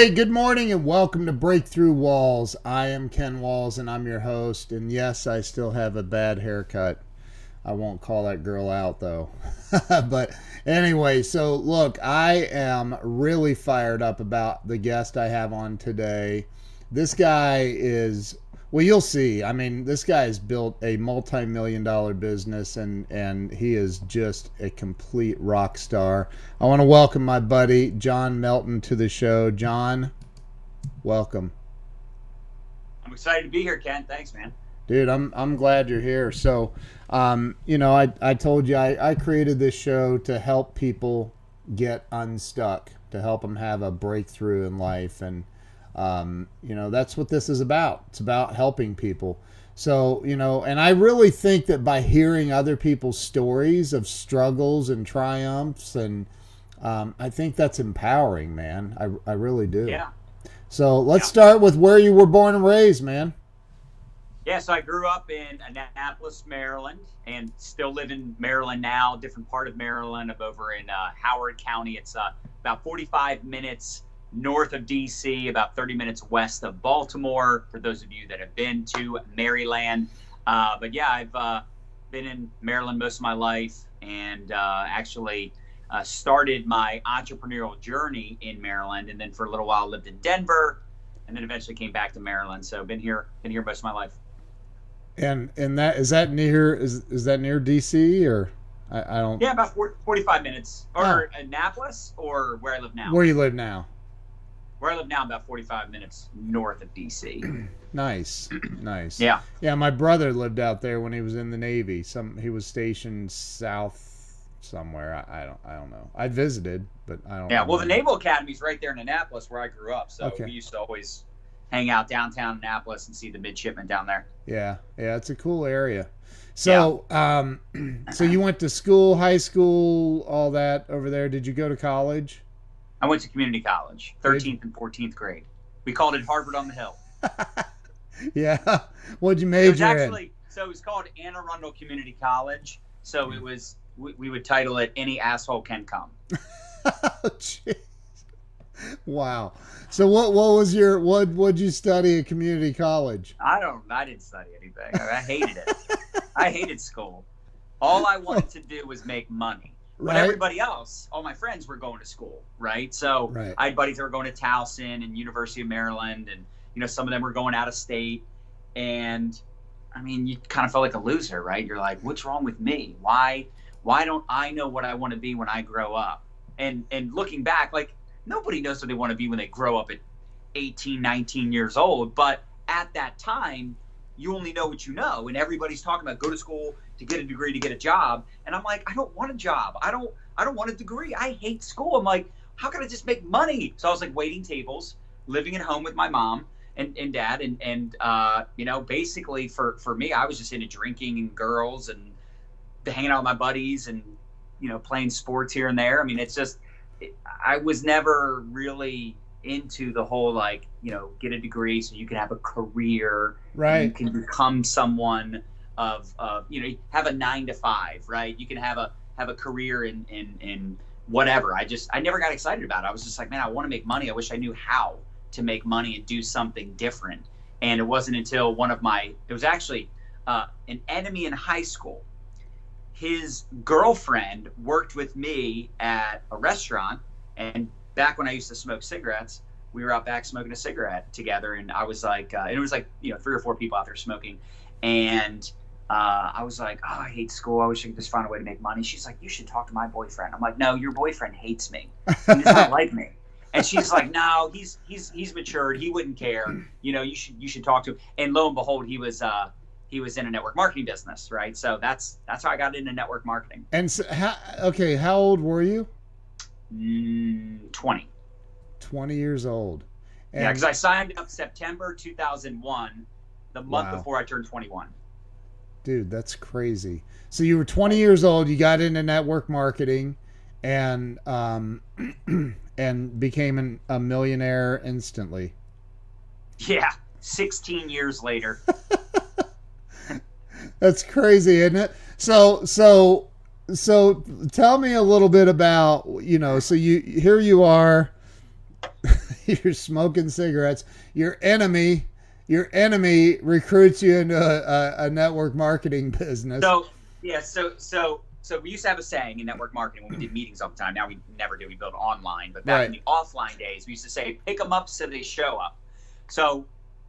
Hey, good morning and welcome to Breakthrough Walls. I am Ken Walls and I'm your host. And yes, I still have a bad haircut. I won't call that girl out though. but anyway, so look, I am really fired up about the guest I have on today. This guy is well, you'll see. I mean, this guy has built a multi-million dollar business, and and he is just a complete rock star. I want to welcome my buddy John Melton to the show. John, welcome. I'm excited to be here, Ken. Thanks, man. Dude, I'm I'm glad you're here. So, um, you know, I I told you I I created this show to help people get unstuck, to help them have a breakthrough in life, and um, you know, that's what this is about. It's about helping people. So, you know, and I really think that by hearing other people's stories of struggles and triumphs, and um, I think that's empowering, man. I, I really do. Yeah. So let's Yeah. start with where you were born and raised, man. Yes, I grew up in Annapolis, Maryland, and still live in Maryland now. Different part of Maryland, of over in uh, Howard County. It's uh, about 45 minutes north of DC, about 30 minutes west of Baltimore. For those of you that have been to Maryland, uh, but yeah, I've uh, been in Maryland most of my life, and uh, actually uh, started my entrepreneurial journey in Maryland, and then for a little while lived in Denver, and then eventually came back to Maryland. So been here, been here most of my life. And and that is that near is is that near DC or I, I don't Yeah, about 40, 45 minutes. Or Annapolis, or where I live now. where you live now. Where I live now, about 45 minutes north of DC. Nice, nice. yeah. Yeah, my brother lived out there when he was in the Navy. Some he was stationed south somewhere. I, I don't I don't know. I visited, but I don't. Yeah. Well, the remember. Naval Academy's right there in Annapolis where I grew up. So Okay. we used to always hang out downtown Annapolis and see the midshipmen down there. Yeah, yeah, it's a cool area. So, um, so you went to school, high school, all that over there. Did you go to college? I went to community college, 13th and 14th grade. We called it Harvard on the Hill. Yeah. What'd you major It was actually so it was called Anne Arundel Community College. So it mm. was we, we would title it "Any Asshole Can Come." in? Oh, jeez. wow. So what what was your what what'd you study at community college? I don't. I didn't study anything. I hated it. I hated school. All I wanted to do was make money. But everybody else, all my friends were going to school, right? So Right. I had buddies that were going to Towson and University of Maryland, and you know some of them were going out of state. And I mean, you kind of felt like a loser, right? You're like, what's wrong with me? Why? Why don't I know what I want to be when I grow up? And and looking back, like nobody knows what they want to be when they grow up at 18, 19 years old. But at that time, you only know what you know, and everybody's talking about go to school to get a degree to get a job. And I'm like, I don't want a job. I don't. I don't want a degree. I hate school. I'm like, how can I just make money? So I was like waiting tables, living at home with my mom and, and dad, and and uh, you know, basically for for me, I was just into drinking and girls and hanging out with my buddies and you know playing sports here and there. I mean, it's just I was never really into the whole like you know get a degree so you can have a career. Right. you can become someone of uh, you know have a nine to five right? You can have a have a career in in in whatever. I just i never got excited about it. I was just like man i want to make money. I wish i knew how to make money and do something different. And it wasn't until one of my it was actually uh, an enemy in high school. His girlfriend worked with me at a restaurant and back when i used to smoke cigarettes we were out back smoking a cigarette together and i was like uh, and it was like you know three or four people out there smoking. And uh, i was like oh i hate school. I wish i could just find a way to make money. She's like you should talk to my boyfriend. I'm like no your boyfriend hates me. He does not like me. And she's like no he's he's he's matured. He wouldn't care. You know you should you should talk to him. And lo and behold he was uh he was in a network marketing business right? So that's that's how i got into network marketing. And so, how, okay, how old were you? Mm, 20 Twenty years old. Yeah, because I signed up September 2001, the month Wow. before I turned 21. dude, that's crazy. So you were 20 years old. You got into network marketing, and um, and became an, a millionaire instantly. Yeah, 16 years later. That's crazy, isn't it? So so so tell me a little bit about you know. So you here you are, you're smoking cigarettes. Your enemy, your enemy recruits you into a, a, a network marketing business. So yeah, so so so we used to have a saying in network marketing when we did meetings all the time. Now we never do. We build online. But back in the offline days, we used to say, "Pick them up so they show up." So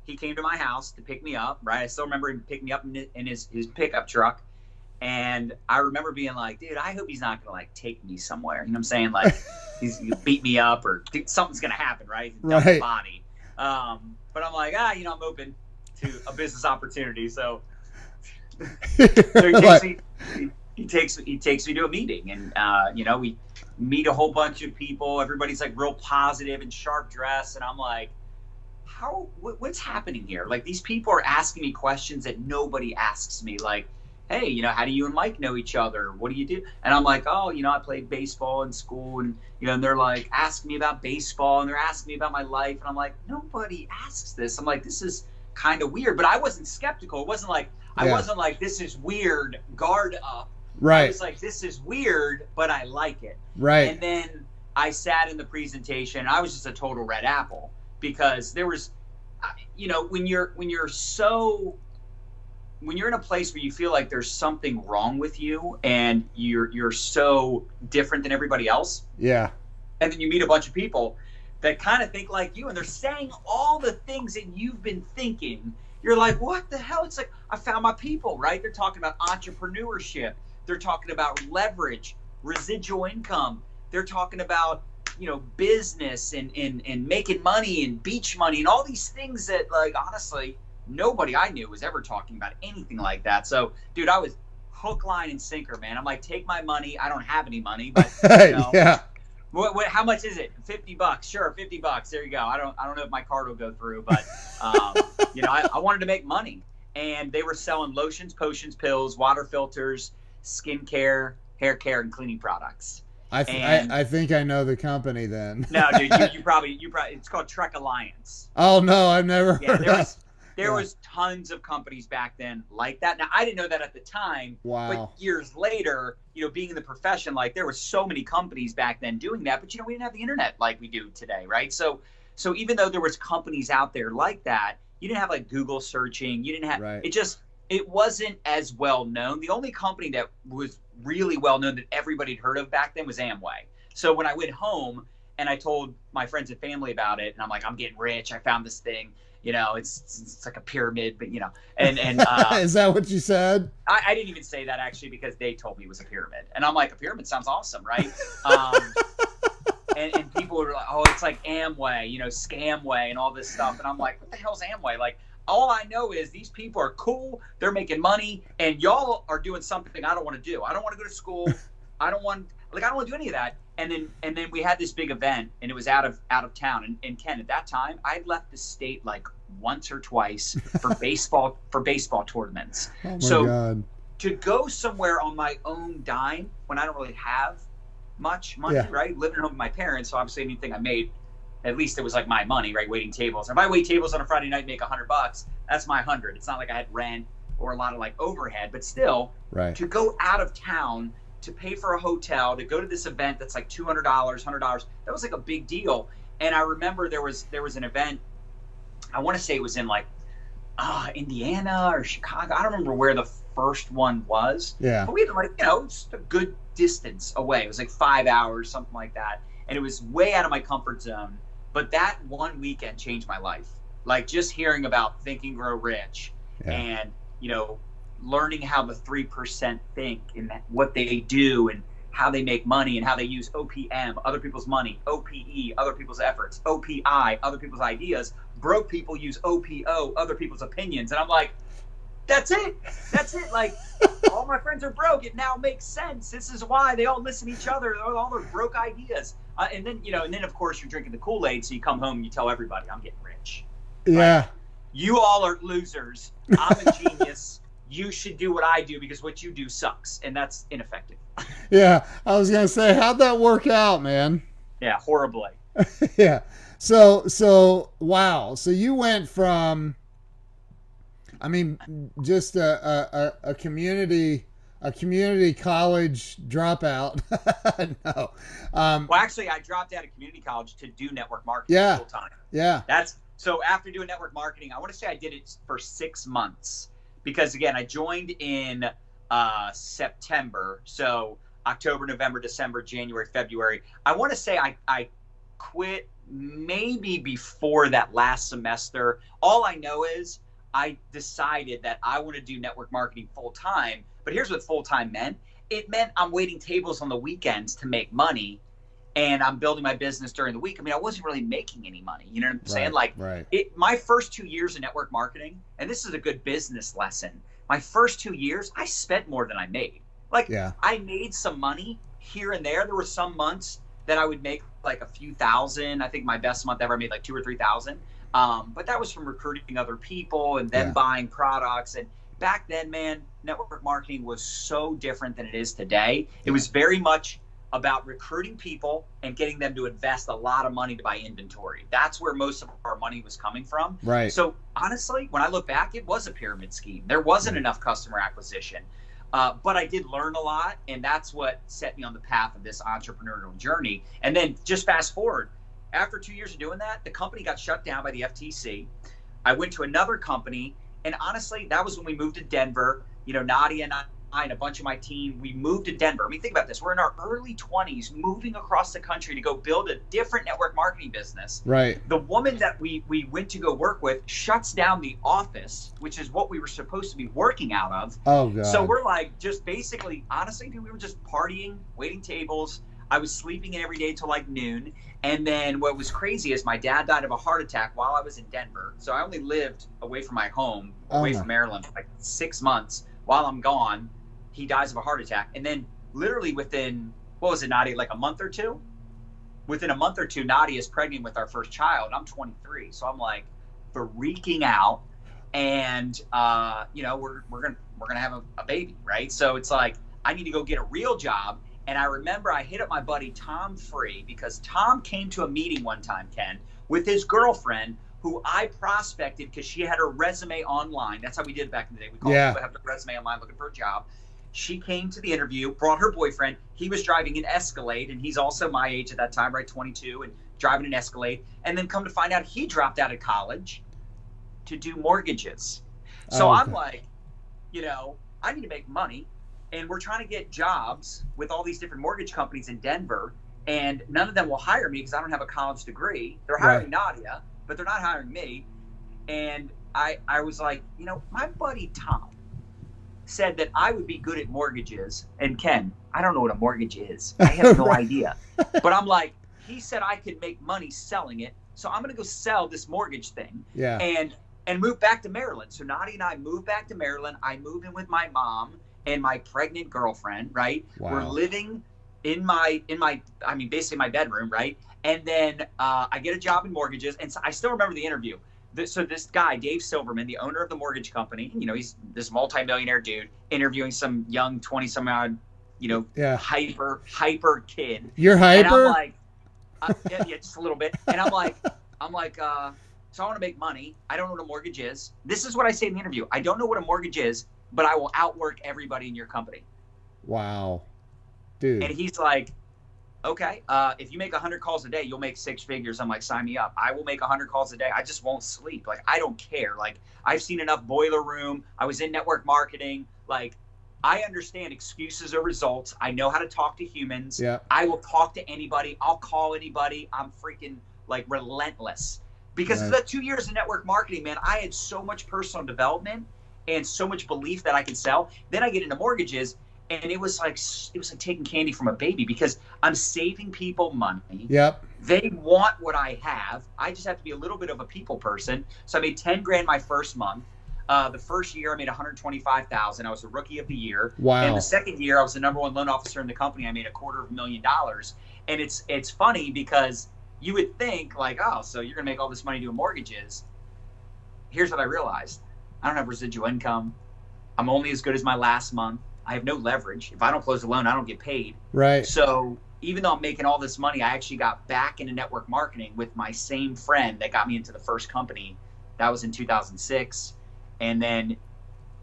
he came to my house to pick me up. Right, I still remember him picking me up in, in his his pickup truck. And I remember being like, dude, I hope he's not gonna like take me somewhere. You know what I'm saying? Like, he's gonna beat me up or dude, something's gonna happen, right? He's Right. Body. Um, but I'm like, ah, you know, I'm open to a business opportunity. So so he takes me he, he takes he takes me to a meeting and uh, you know we meet a whole bunch of people everybody's like real positive and sharp dress and i'm like how what, what's happening here like these people are asking me questions that nobody asks me like hey you know how do you and mike know each other what do you do and i'm like oh you know i played baseball in school and you know and they're like asking me about baseball and they're asking me about my life and i'm like nobody asks this i'm like this is kind of weird but i wasn't skeptical it wasn't like I Yeah. wasn't like this is weird, guard up. I right, was like this is weird, but I like it. right. And then I sat in the presentation. I was just a total red apple because there was, you know, when you're when you're so when you're in a place where you feel like there's something wrong with you and you're you're so different than everybody else, Yeah, and then you meet a bunch of people that kind of think like you and they're saying all the things that you've been thinking you're like what the hell? It's like i found my people right? They're talking about entrepreneurship. They're talking about leverage residual income. They're talking about you know business and and, and making money and beach money and all these things that like honestly nobody i knew was ever talking about anything like that so dude i was hook line and sinker man i'm like take my money i don't have any money but you know, yeah, what, what, how much is it? Fifty bucks. Sure, fifty bucks. There you go. I don't I don't know if my card will go through, but um, you know I, I wanted to make money, and they were selling lotions, potions, pills, water filters, skincare, hair care, and cleaning products. I, th- and- I I think I know the company then. No, dude, you, you probably you probably it's called Trek Alliance. Oh no, I've never Yeah, heard there of. was there Yeah. was tons of companies back then like that. Now I didn't know that at the time, Wow. But years later, you know, being in the profession, like there were so many companies back then doing that, but you know, we didn't have the internet like we do today, right? So, so even though there was companies out there like that, you didn't have like Google searching, you didn't have Right. it. Just it wasn't as well known. The only company that was really well known that everybody had heard of back then was Amway. So when I went home and I told my friends and family about it, and I'm like, I'm getting rich. I found this thing. You know, it's it's like a pyramid, but you know, and and uh, Is that what you said? I, I didn't even say that actually because they told me it was a pyramid, and I'm like, a pyramid sounds awesome, right? Um, and, and people were like, oh, it's like Amway, you know, Scamway, and all this stuff, and I'm like, what the hell's Amway? Like, all I know is these people are cool, they're making money, and y'all are doing something I don't want to do. I don't want to go to school. I don't want like I don't want to do any of that. And then and then we had this big event, and it was out of out of town. And, and Ken, at that time, I left the state like once or twice for baseball for baseball tournaments Oh my So- god. to go somewhere on my own dime when I don't really have much money, Yeah. right? Living at home with my parents, so obviously anything I made, at least it was like my money, right? Waiting tables. If I wait tables on a Friday night, and make a hundred bucks. That's my hundred. It's not like I had rent or a lot of like overhead, but still, Right. to go out of town to pay for a hotel to go to this event that's like two hundred dollars, hundred dollars. That was like a big deal. And I remember there was there was an event. I want to say it was in like uh, Indiana or Chicago. I don't remember where the first one was, Yeah. but we had like you know just a good distance away. It was like five hours, something like that, and it was way out of my comfort zone. But that one weekend changed my life. Like just hearing about Think and Grow Rich Yeah. and you know learning how the 3% think and what they do and how they make money and how they use opm other people's money ope other people's efforts opi other people's ideas. Broke people use opo other people's opinions. And i'm like that's it. That's it. Like all my friends are broke. It now makes sense. This is why they all listen to each other. All their broke ideas. Uh, and then you know and then of course you're drinking the kool-aid so you come home and you tell everybody i'm getting rich. Yeah. you all are losers. I'm a genius. You should do what I do because what you do sucks, and that's ineffective. Yeah. I was gonna say, how'd that work out, man? Yeah, horribly. yeah. So so wow. So you went from I mean just a a, a- community a community college dropout. no. Um, well, actually, I dropped out of community college to do network marketing Yeah. full time. yeah. That's so after doing network marketing, I want to say I did it for six months because again, I joined in uh, September, so October, November, December, January, February. I want to say I I quit maybe before that last semester. All I know is I decided that I want to do network marketing full time. But here's what full time meant. It meant I'm waiting tables on the weekends to make money and I'm building my business during the week. I mean, I wasn't really making any money. You know what I'm saying? Right, Like right. it, my first two years in network marketing, and this is a good business lesson. My first two years, I spent more than I made. Like Yeah. I made some money here and there. There were some months that I would make like a few thousand. I think my best month ever I made like two or three thousand. Um, but that was from recruiting other people and then Yeah. buying products. And back then, man, network marketing was so different than it is today. It was very much about recruiting people and getting them to invest a lot of money to buy inventory. That's where most of our money was coming from. Right. So honestly, when I look back, it was a pyramid scheme. There wasn't enough customer acquisition, uh, but I did learn a lot, and that's what set me on the path of this entrepreneurial journey. And then just fast forward, after two years of doing that, the company got shut down by the FTC. I went to another company, and honestly, that was when we moved to Denver. You know, Nadia and I a bunch of my team, we moved to Denver. I mean, think about this: we're in our early 20s, moving across the country to go build a different network marketing business right. the woman that we we went to go work with shuts down the office which is what we were supposed to be working out of Oh god. so we're like just basically honestly dude, we were just partying waiting tables i was sleeping in every day till like noon and then what was crazy is my dad died of a heart attack while i was in denver so i only lived away from my home away Oh, no. from maryland for like six months while i'm gone he dies of a heart attack and then literally within what was it nadia like a month or two within a month or two, Nadia is pregnant with our first child. I'm 23, so I'm like freaking out, and uh, you know we're we're gonna we're gonna have a, a baby, right? So it's like I need to go get a real job. And I remember I hit up my buddy Tom Free because Tom came to a meeting one time, Ken, with his girlfriend who I prospected because she had her resume online. That's how we did it back in the day. We called Yeah. people have their resume online looking for a job. She came to the interview, brought her boyfriend. He was driving an Escalade, and he's also my age at that time, right? 22, and driving an Escalade. And then come to find out he dropped out of college to do mortgages. So Oh, I'm like, you know, I need to make money. And we're trying to get jobs with all these different mortgage companies in Denver. And none of them will hire me because I don't have a college degree. They're hiring Nadia, but they're not hiring me. And I, I was like, you know, my buddy Tom said that I would be good at mortgages. And Ken, I don't know what a mortgage is. I have no idea. But I'm like, he said I could make money selling it. So I'm going to go sell this mortgage thing yeah. and and move back to Maryland. So Nadia and I moved back to Maryland. I move in with my mom and my pregnant girlfriend. Right, Wow. we're living in my in my I mean basically my bedroom. Right, and then uh, I get a job in mortgages, and so I still remember the interview. Th- So this guy, Dave Silverman, the owner of the mortgage company, you know, he's this multimillionaire dude interviewing some young twenty some odd, you know, Yeah. hyper hyper kid You're hyper. and I'm like, uh, yeah, yeah, just a little bit. And I'm like, I'm like, uh, so I want to make money. I don't know what a mortgage is. This is what I say in the interview. I don't know what a mortgage is, but I will outwork everybody in your company. wow. Dude. And he's like, okay, uh, if you make 100 calls a day, you'll make six figures. I'm like, sign me up. I will make 100 calls a day. I just won't sleep. Like, I don't care. Like, I've seen enough boiler room. I was in network marketing. Like, I understand excuses are results. I know how to talk to humans. yeah. I will talk to anybody. I'll call anybody. I'm freaking like relentless. Because Right. the two years of network marketing, man, I had so much personal development and so much belief that I could sell. Then I get into mortgages, and it was like it was like taking candy from a baby because I'm saving people money. Yep. They want what I have. I just have to be a little bit of a people person. So I made ten grand my first month. Uh, the first year I made 125,000. I was the rookie of the year. Wow. And the second year, I was the number one loan officer in the company. I made a quarter of a million dollars. And it's it's funny because you would think like, oh, so you're gonna make all this money doing mortgages. Here's what I realized: I don't have residual income. I'm only as good as my last month. I have no leverage. If I don't close a loan, I don't get paid. Right. So even though I'm making all this money, I actually got back into network marketing with my same friend that got me into the first company. That was in 2006, and then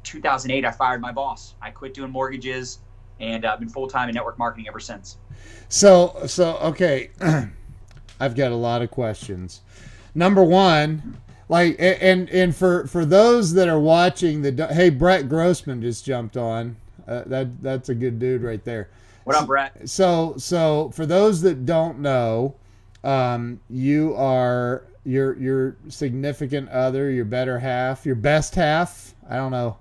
2008, I fired my boss. I quit doing mortgages, and I've been full time in network marketing ever since. So, so okay, I've got a lot of questions. Number one, like, and and for for those that are watching the, hey, Brett Grossman just jumped on. Uh, that that's a good dude right there. What up, Brett? So, so for those that don't know, um, you are your your significant other, your better half, your best half. I don't know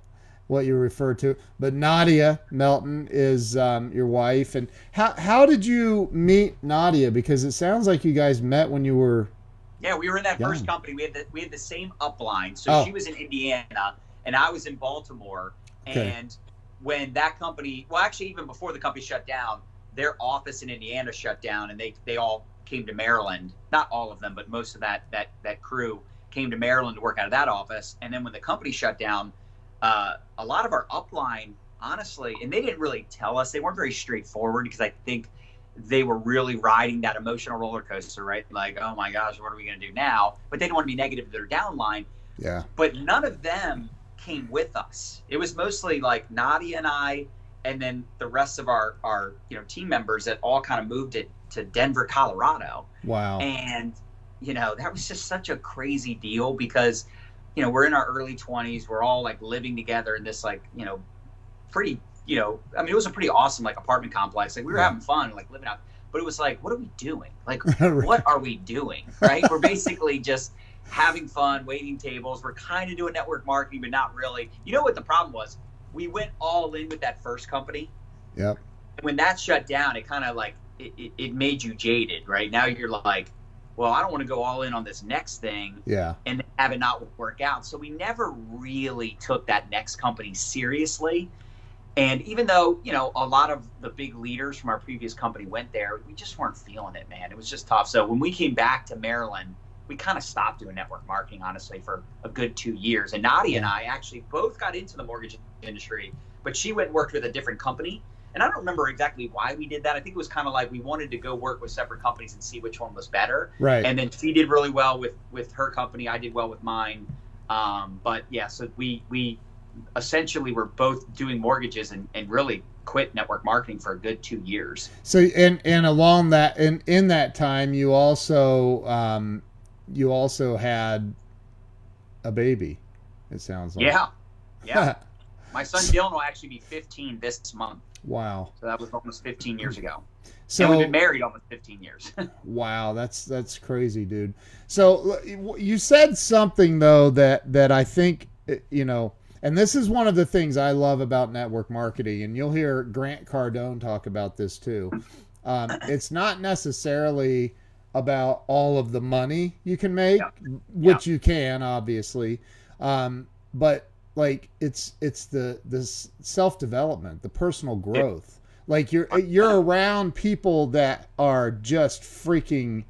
what you refer to, but Nadia Melton is um, your wife. And how how did you meet Nadia? Because it sounds like you guys met when you were. Yeah, we were in that young. first company. We had the we had the same upline. So Oh. she was in Indiana, and I was in Baltimore. Okay. And when that company, well, actually, even before the company shut down, their office in Indiana shut down, and they they all came to Maryland. Not all of them, but most of that that that crew came to Maryland to work out of that office. And then when the company shut down, uh, a lot of our upline, honestly, and they didn't really tell us. They weren't very straightforward because I think they were really riding that emotional roller coaster, right? Like, oh my gosh, what are we going to do now? But they didn't want to be negative to their downline. Yeah. But none of them came with us. It was mostly like Nadia and I, and then the rest of our our you know team members that all kind of moved it to Denver, Colorado. Wow. and you know that was just such a crazy deal because you know we're in our early 20s we're all like living together in this like you know pretty you know i mean it was a pretty awesome like apartment complex. Like we were Yeah. having fun like living out. But it was like what are we doing? Like what are we doing? Right? We're basically just having fun waiting tables we're kind of doing network marketing but not really you know what the problem was we went all in with that first company Yep. and when that shut down, it kind of like it, it, it made you jaded, right? Now you're like, well, I don't want to go all in on this next thing Yeah. and have it not work out. So we never really took that next company seriously. And even though, you know, a lot of the big leaders from our previous company went there, we just weren't feeling it, man. It was just tough. So when we came back to Maryland, we kind of stopped doing network marketing, honestly, for a good two years. And Nadia and I actually both got into the mortgage industry, but she went and worked with a different company. And I don't remember exactly why we did that. I think it was kind of like we wanted to go work with separate companies and see which one was better Right. and then she did really well with with her company i did well with mine um, but yeah so we we essentially were both doing mortgages and, and really quit network marketing for a good two years So and and along that and in that time you also um you also had a baby. It sounds like. yeah yeah my son dylan will actually be 15 this month wow. so that was almost 15 years ago So and we've been married almost 15 years Wow, that's that's crazy, dude. So you said something though that that I think uh, you know, and this is one of the things I love about network marketing, and you'll hear Grant Cardone talk about this too. Um, it's not necessarily about all of the money you can make, Yeah. which you can obviously, um, but like it's it's the the self development, the personal growth. Like you're you're around people that are just freaking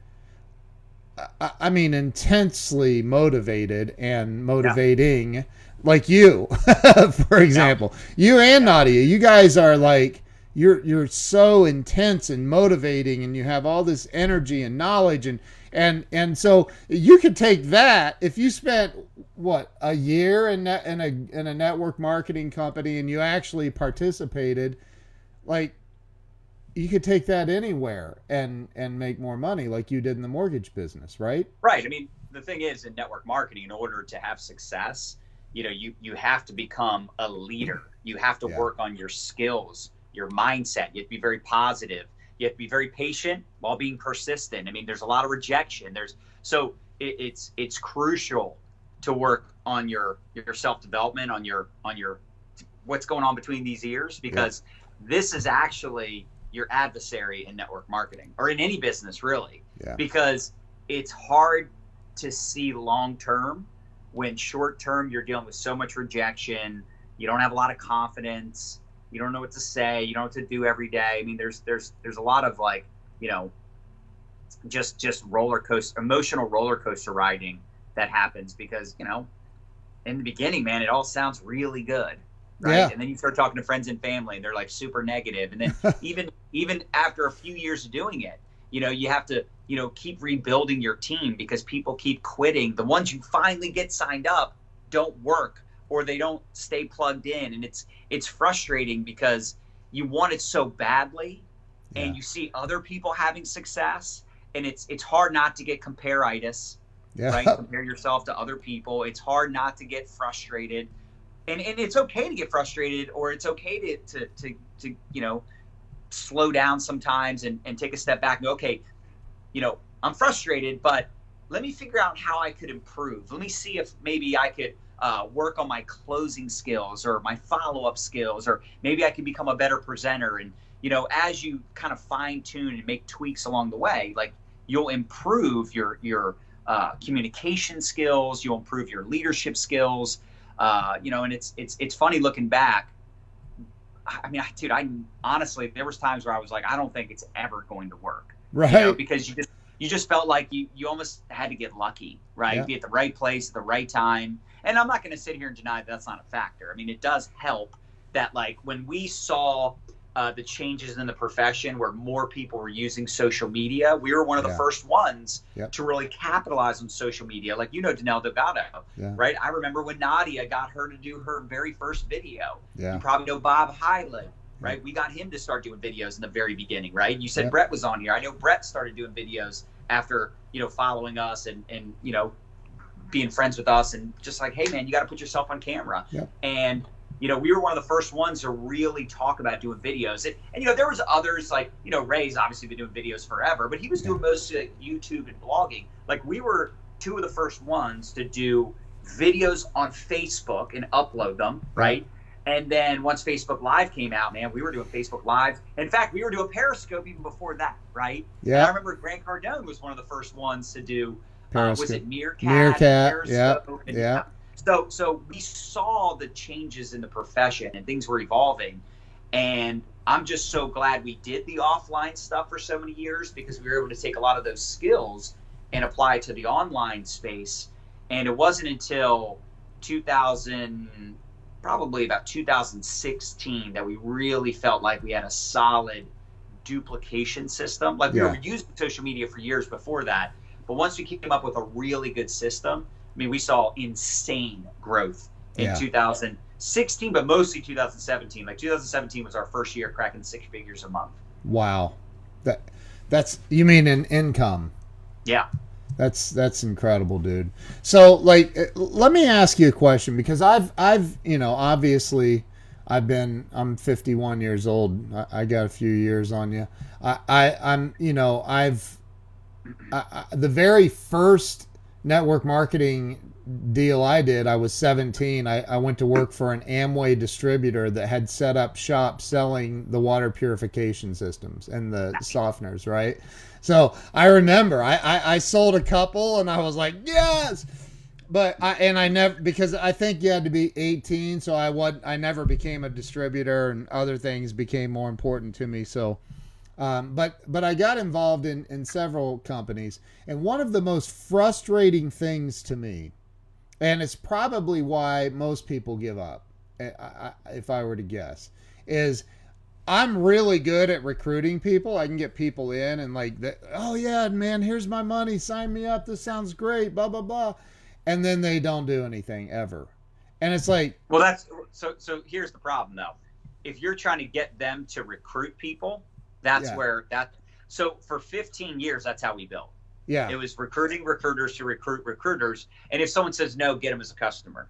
I, I mean intensely motivated and motivating like you for example. You and Nadia, you guys are like you're you're so intense and motivating and you have all this energy and knowledge and and and so you could take that if you spent what a year in in a in a network marketing company and you actually participated like you could take that anywhere and and make more money like you did in the mortgage business right Right. I mean, the thing is, in network marketing, in order to have success, you know, you you have to become a leader. You have to Yeah. work on your skills, your mindset. You have to be very positive. You have to be very patient while being persistent. I mean, there's a lot of rejection. There's so it, it's it's crucial to work on your your self development, on your on your what's going on between these ears, because this is actually your adversary in network marketing or in any business, really yeah because it's hard to see long term when short term you're dealing with so much rejection you don't have a lot of confidence you don't know what to say you don't know what to do every day i mean there's there's there's a lot of like you know just just roller coaster emotional roller coaster riding that happens because you know in the beginning man it all sounds really good right Yeah. and then you start talking to friends and family and they're like super negative. negative and then even even after a few years of doing it you know you have to you know keep rebuilding your team because people keep quitting the ones you finally get signed up don't work or they don't stay plugged in. And it's it's frustrating because you want it so badly Yeah. and you see other people having success and it's it's hard not to get compareitis Yeah. right? Compare yourself to other people. It's hard not to get frustrated. And and it's okay to get frustrated or it's okay to to to, to you know slow down sometimes and, and take a step back and go okay you know i'm frustrated but let me figure out how i could improve. Let me see if maybe i could uh, work on my closing skills or my follow-up skills or maybe i can become a better presenter and you know as you kind of fine tune and make tweaks along the way like you'll improve your your uh, communication skills you'll improve your leadership skills uh, you know and it's it's it's funny looking back i mean I, dude i honestly there was times where i was like i don't think it's ever going to work right. you know, because you just you just felt like you you almost had to get lucky, right? Yeah. Be at the right place at the right time. And I'm not going to sit here and deny that that's not a factor. I mean, it does help that like when we saw uh, the changes in the profession where more people were using social media, we were one of the first ones Yep. to really capitalize on social media. Like you know, Danelle Delgado, Yeah. right? I remember when Nadia got her to do her very first video. Yeah. You probably know Bob Hyland, right? We got him to start doing videos in the very beginning, right? You said Yep. Brett was on here. I know Brett started doing videos after, you know, following us and, and you know, being friends with us and just like, hey, man, you got to put yourself on camera. Yep. And, you know, we were one of the first ones to really talk about doing videos. And, and you know, there was others like, you know, Ray's obviously been doing videos forever, but he was doing mostly like YouTube and blogging. Like we were two of the first ones to do videos on Facebook and upload them, right? And then once Facebook Live came out, man, we were doing Facebook Live. In fact, we were doing Periscope even before that, right? And I remember Grant Cardone was one of the first ones to do. Uh, was it Meerkat? Meerkat, Periscope, yeah, yeah. So, so we saw the changes in the profession and things were evolving, and I'm just so glad we did the offline stuff for so many years because we were able to take a lot of those skills and apply it to the online space. And it wasn't until 2000, probably about 2016, that we really felt like we had a solid duplication system. Like we Yeah. were using social media for years before that, but once we came up with a really good system, I mean, we saw insane growth in Yeah. 2016, but mostly 2017. Like 2017 was our first year cracking six figures a month. Wow. That that's you mean in income. Yeah. That's that's incredible, dude. So, like, uh, let me ask you a question because I've I've you know obviously I've been I'm 51 years old. I, I got a few years on you. I, I I'm you know I've I, I, the very first network marketing deal I did. I was 17. I, I went to work for an Amway distributor that had set up shop selling the water purification systems and the softeners, right? So I remember I, I, I sold a couple and I was like, yes. But I and I never because I think you had to be 18, so I was I never became a distributor and other things became more important to me. So um, but but I got involved in in several companies, and one of the most frustrating things to me, and it's probably why most people give up, I, if I were to guess, is I'm really good at recruiting people. I can get people in and like, oh yeah, man, here's my money. Sign me up. This sounds great. Blah blah blah, and then they don't do anything ever, and it's like, Well, that's so. So here's the problem, though. If you're trying to get them to recruit people, that's Yeah. where that. So for 15 years, that's how we built. yeah, It was recruiting recruiters to recruit recruiters, and if someone says no, get them as a customer.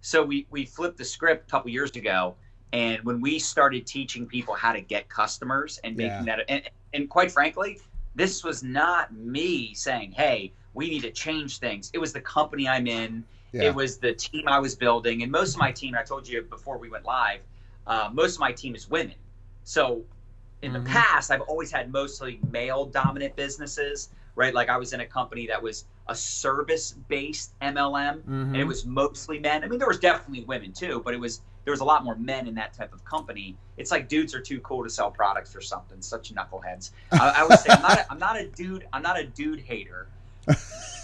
So we we flipped the script a couple years ago, and when we started teaching people how to get customers and making that, and, and quite frankly, this was not me saying, "Hey, we need to change things." It was the company I'm in. yeah, It was the team I was building, and most of my team. I told you before we went live. Uh, most of my team is women. So in Mhm. the past, I've always had mostly male dominant businesses, right? Like I was in a company that was a service based MLM, and it Mhm. was mostly men. I mean, there was definitely women too, but it was there was a lot more men in that type of company. It's like dudes are too cool to sell products or something. Such knuckleheads. I, I would say I'm not. A, I'm not a dude. I'm not a dude hater.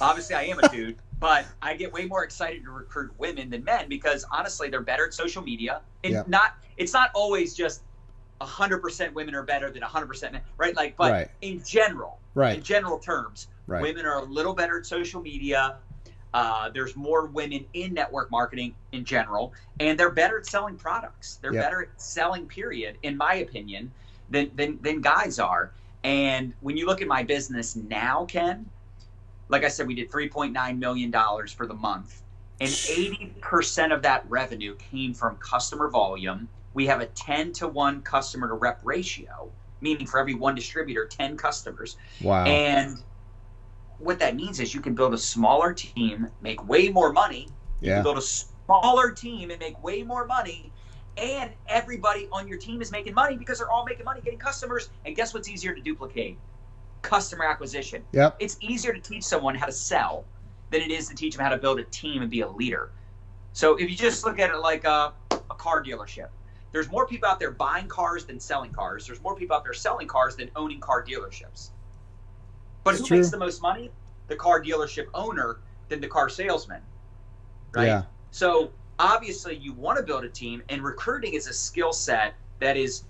Obviously, I am a dude, but I get way more excited to recruit women than men because honestly, they're better at social media. And Yep. not. It's not always just. 100% women are better than 100% men, right? Like, but Right. in general, right. in general terms, right, women are a little better at social media. Uh, there's more women in network marketing in general, and they're better at selling products. They're Yep. better at selling, period, in my opinion, than, than than guys are. And when you look at my business now, Ken, like I said, we did 3.9 million dollars for the month, and 80% of that revenue came from customer volume. We have a 10 to 1 customer to rep ratio, meaning for every one distributor, 10 customers. Wow. And what that means is you can build a smaller team, make way more money. You yeah. can build a smaller team and make way more money. And everybody on your team is making money because they're all making money getting customers. And guess what's easier to duplicate? Customer acquisition. Yep. It's easier to teach someone how to sell than it is to teach them how to build a team and be a leader. So if you just look at it like a, a car dealership, there's more people out there buying cars than selling cars. There's more people out there selling cars than owning car dealerships. But who true. makes the most money? The car dealership owner than the car salesman. Right? Yeah. So obviously you want to build a team and recruiting is a skill set that is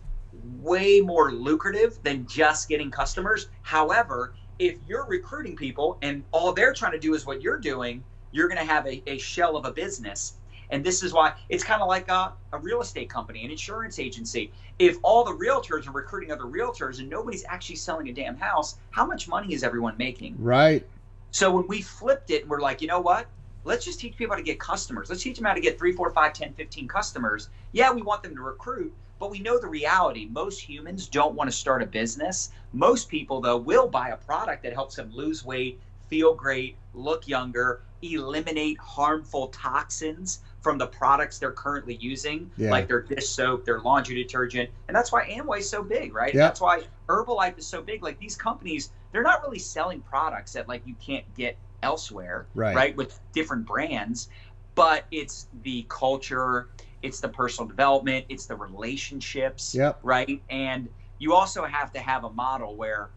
way more lucrative than just getting customers. However, if you're recruiting people and all they're trying to do is what you're doing, you're going to have a, a shell of a business. And this is why it's kind of like a, a real estate company, an insurance agency. If all the realtors are recruiting other realtors and nobody's actually selling a damn house, how much money is everyone making? Right. So when we flipped it, we're like, you know what? Let's just teach people how to get customers. Let's teach them how to get 3, 4, 5, 10, 15 customers. Yeah, we want them to recruit, but we know the reality. Most humans don't want to start a business. Most people, though, will buy a product that helps them lose weight, feel great, look younger, eliminate harmful toxins from the products they're currently using, Yeah. like their dish soap, their laundry detergent. And that's why Amway's so big, right? Yep. That's why Herbalife is so big. Like these companies, they're not really selling products that like you can't get elsewhere, Right. right? With different brands, but it's the culture, it's the personal development, it's the relationships, Yep. right? And you also have to have a model where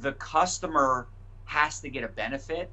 the customer has to get a benefit.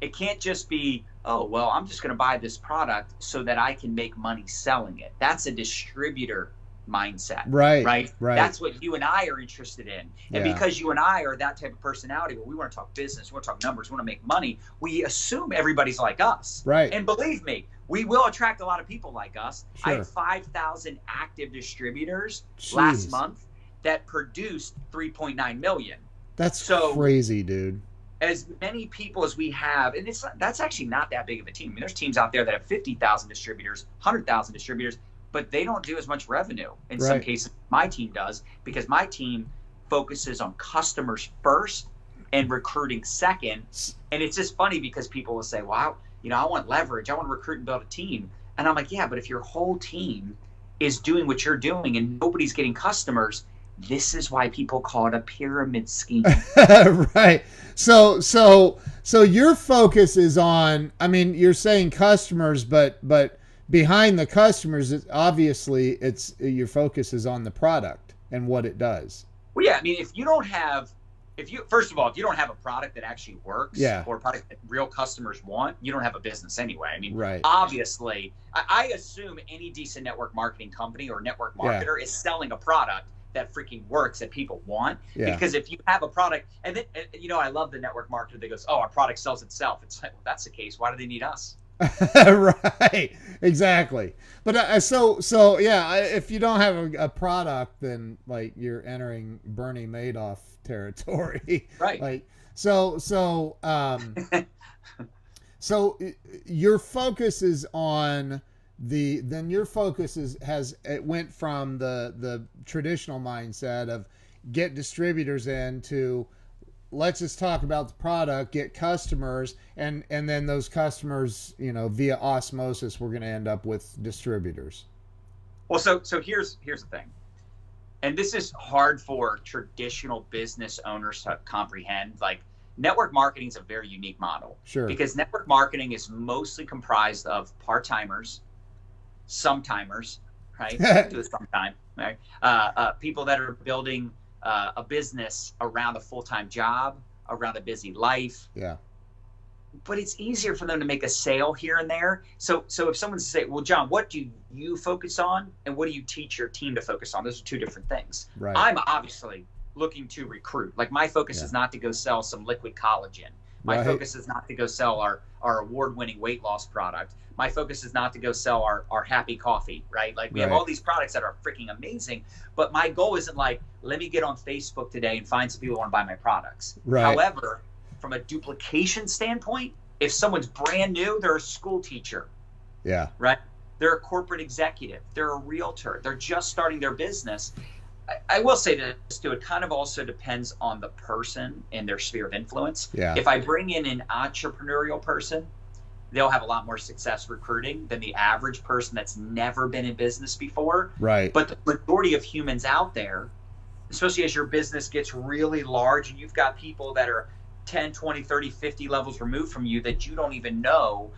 It can't just be, oh, well, I'm just going to buy this product so that I can make money selling it. That's a distributor mindset Right. right? Right. That's what you and I are interested in. And Yeah. because you and I are that type of personality where we want to talk business, we want to talk numbers, we want to make money, we assume everybody's like us. Right. And believe me, we will attract a lot of people like us. Sure. I had 5,000 active distributors last month that produced 3.9 million. That's So- crazy, dude. As many people as we have, and it's that's actually not that big of a team. I mean, there's teams out there that have 50,000 distributors, 100,000 distributors, but they don't do as much revenue. In some cases, my team does because my team focuses on customers first and recruiting second. And it's just funny because people will say, "Wow, you know, I want leverage. I want to recruit and build a team." And I'm like, "Yeah, but if your whole team is doing what you're doing and nobody's getting customers, this is why people call it a pyramid scheme." right. So so so your focus is on I mean you're saying customers but but behind the customers obviously it's your focus is on the product and what it does. Well, yeah, I mean, if you don't have, if you first of all, if you don't have a product that actually works, Yeah. or a product that real customers want, you don't have a business anyway. I mean, Right. obviously, I, I assume any decent network marketing company or network Yeah. marketer is selling a product that freaking works that people want. Yeah. Because if you have a product, and then you know, I love the network marketer that goes, "Oh, our product sells itself." It's like, well, that's the case. Why do they need us? right. Exactly. But uh, so so yeah, if you don't have a, a product then like you're entering Bernie Madoff territory. Right. like so so um so your focus is on the then your focus is has it went from the the traditional mindset of get distributors in to let's just talk about the product get customers and and then those customers you know via osmosis we're going to end up with distributors. Well, so so here's here's the thing, and this is hard for traditional business owners to comprehend. Like network marketing is a very unique model. Sure. Because network marketing is mostly comprised of part timers, sometimers, right? Do it sometime, right? Uh, uh, people that are building uh, a business around a full time job, around a busy life, yeah but it's easier for them to make a sale here and there. So, so if someone say, "Well, John, what do you focus on, and what do you teach your team to focus on?" Those are two different things. right I'm obviously looking to recruit. Like my focus Yeah. is not to go sell some liquid collagen. My Right. focus is not to go sell our our award winning weight loss product. My focus is not to go sell our our happy coffee, right? Like we have all these products that are freaking amazing, but my goal isn't like let me get on Facebook today and find some people who want to buy my products. Right. However, from a duplication standpoint, if someone's brand new, they're a school teacher, Yeah. right? They're a corporate executive. They're a realtor. They're just starting their business. I, I will say this too. It kind of also depends on the person and their sphere of influence. Yeah. If I bring in an entrepreneurial person, they'll have a lot more success recruiting than the average person that's never been in business before. Right. But the majority of humans out there, especially as your business gets really large and you've got people that are 10, 20, 30, 50 levels removed from you that you don't even know,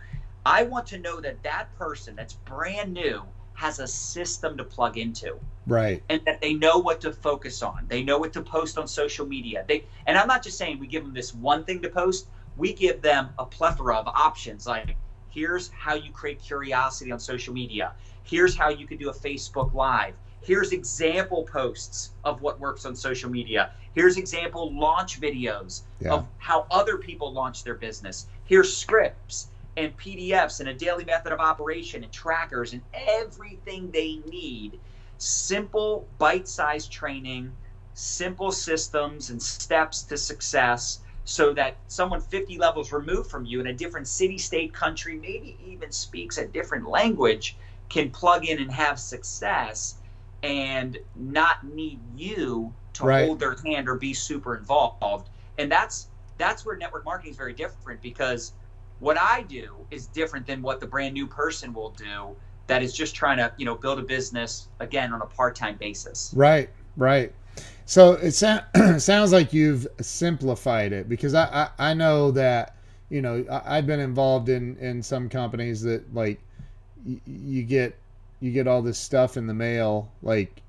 I want to know that that person that's brand new has a system to plug into Right. and that they know what to focus on. They know what to post on social media. They and I'm not just saying we give them this one thing to post. We give them a plethora of options like here's how you create curiosity on social media. Here's how you can do a Facebook live. Here's example posts of what works on social media. Here's example launch videos Yeah. of how other people launch their business. Here's scripts and PDFs and a daily method of operation and trackers and everything they need. Simple, bite sized training, simple systems and steps to success so that someone 50 levels removed from you in a different city, state, country, maybe even speaks a different language can plug in and have success and not need you to Right. hold their hand or be super involved. And that's that's where network marketing is very different because what I do is different than what the brand new person will do that is just trying to, you know, build a business again on a part-time basis. Right. Right. So it sa- sounds like you've simplified it because I, I, I know that, you know, I, I've been involved in, in some companies that like y- you get, you get all this stuff in the mail, like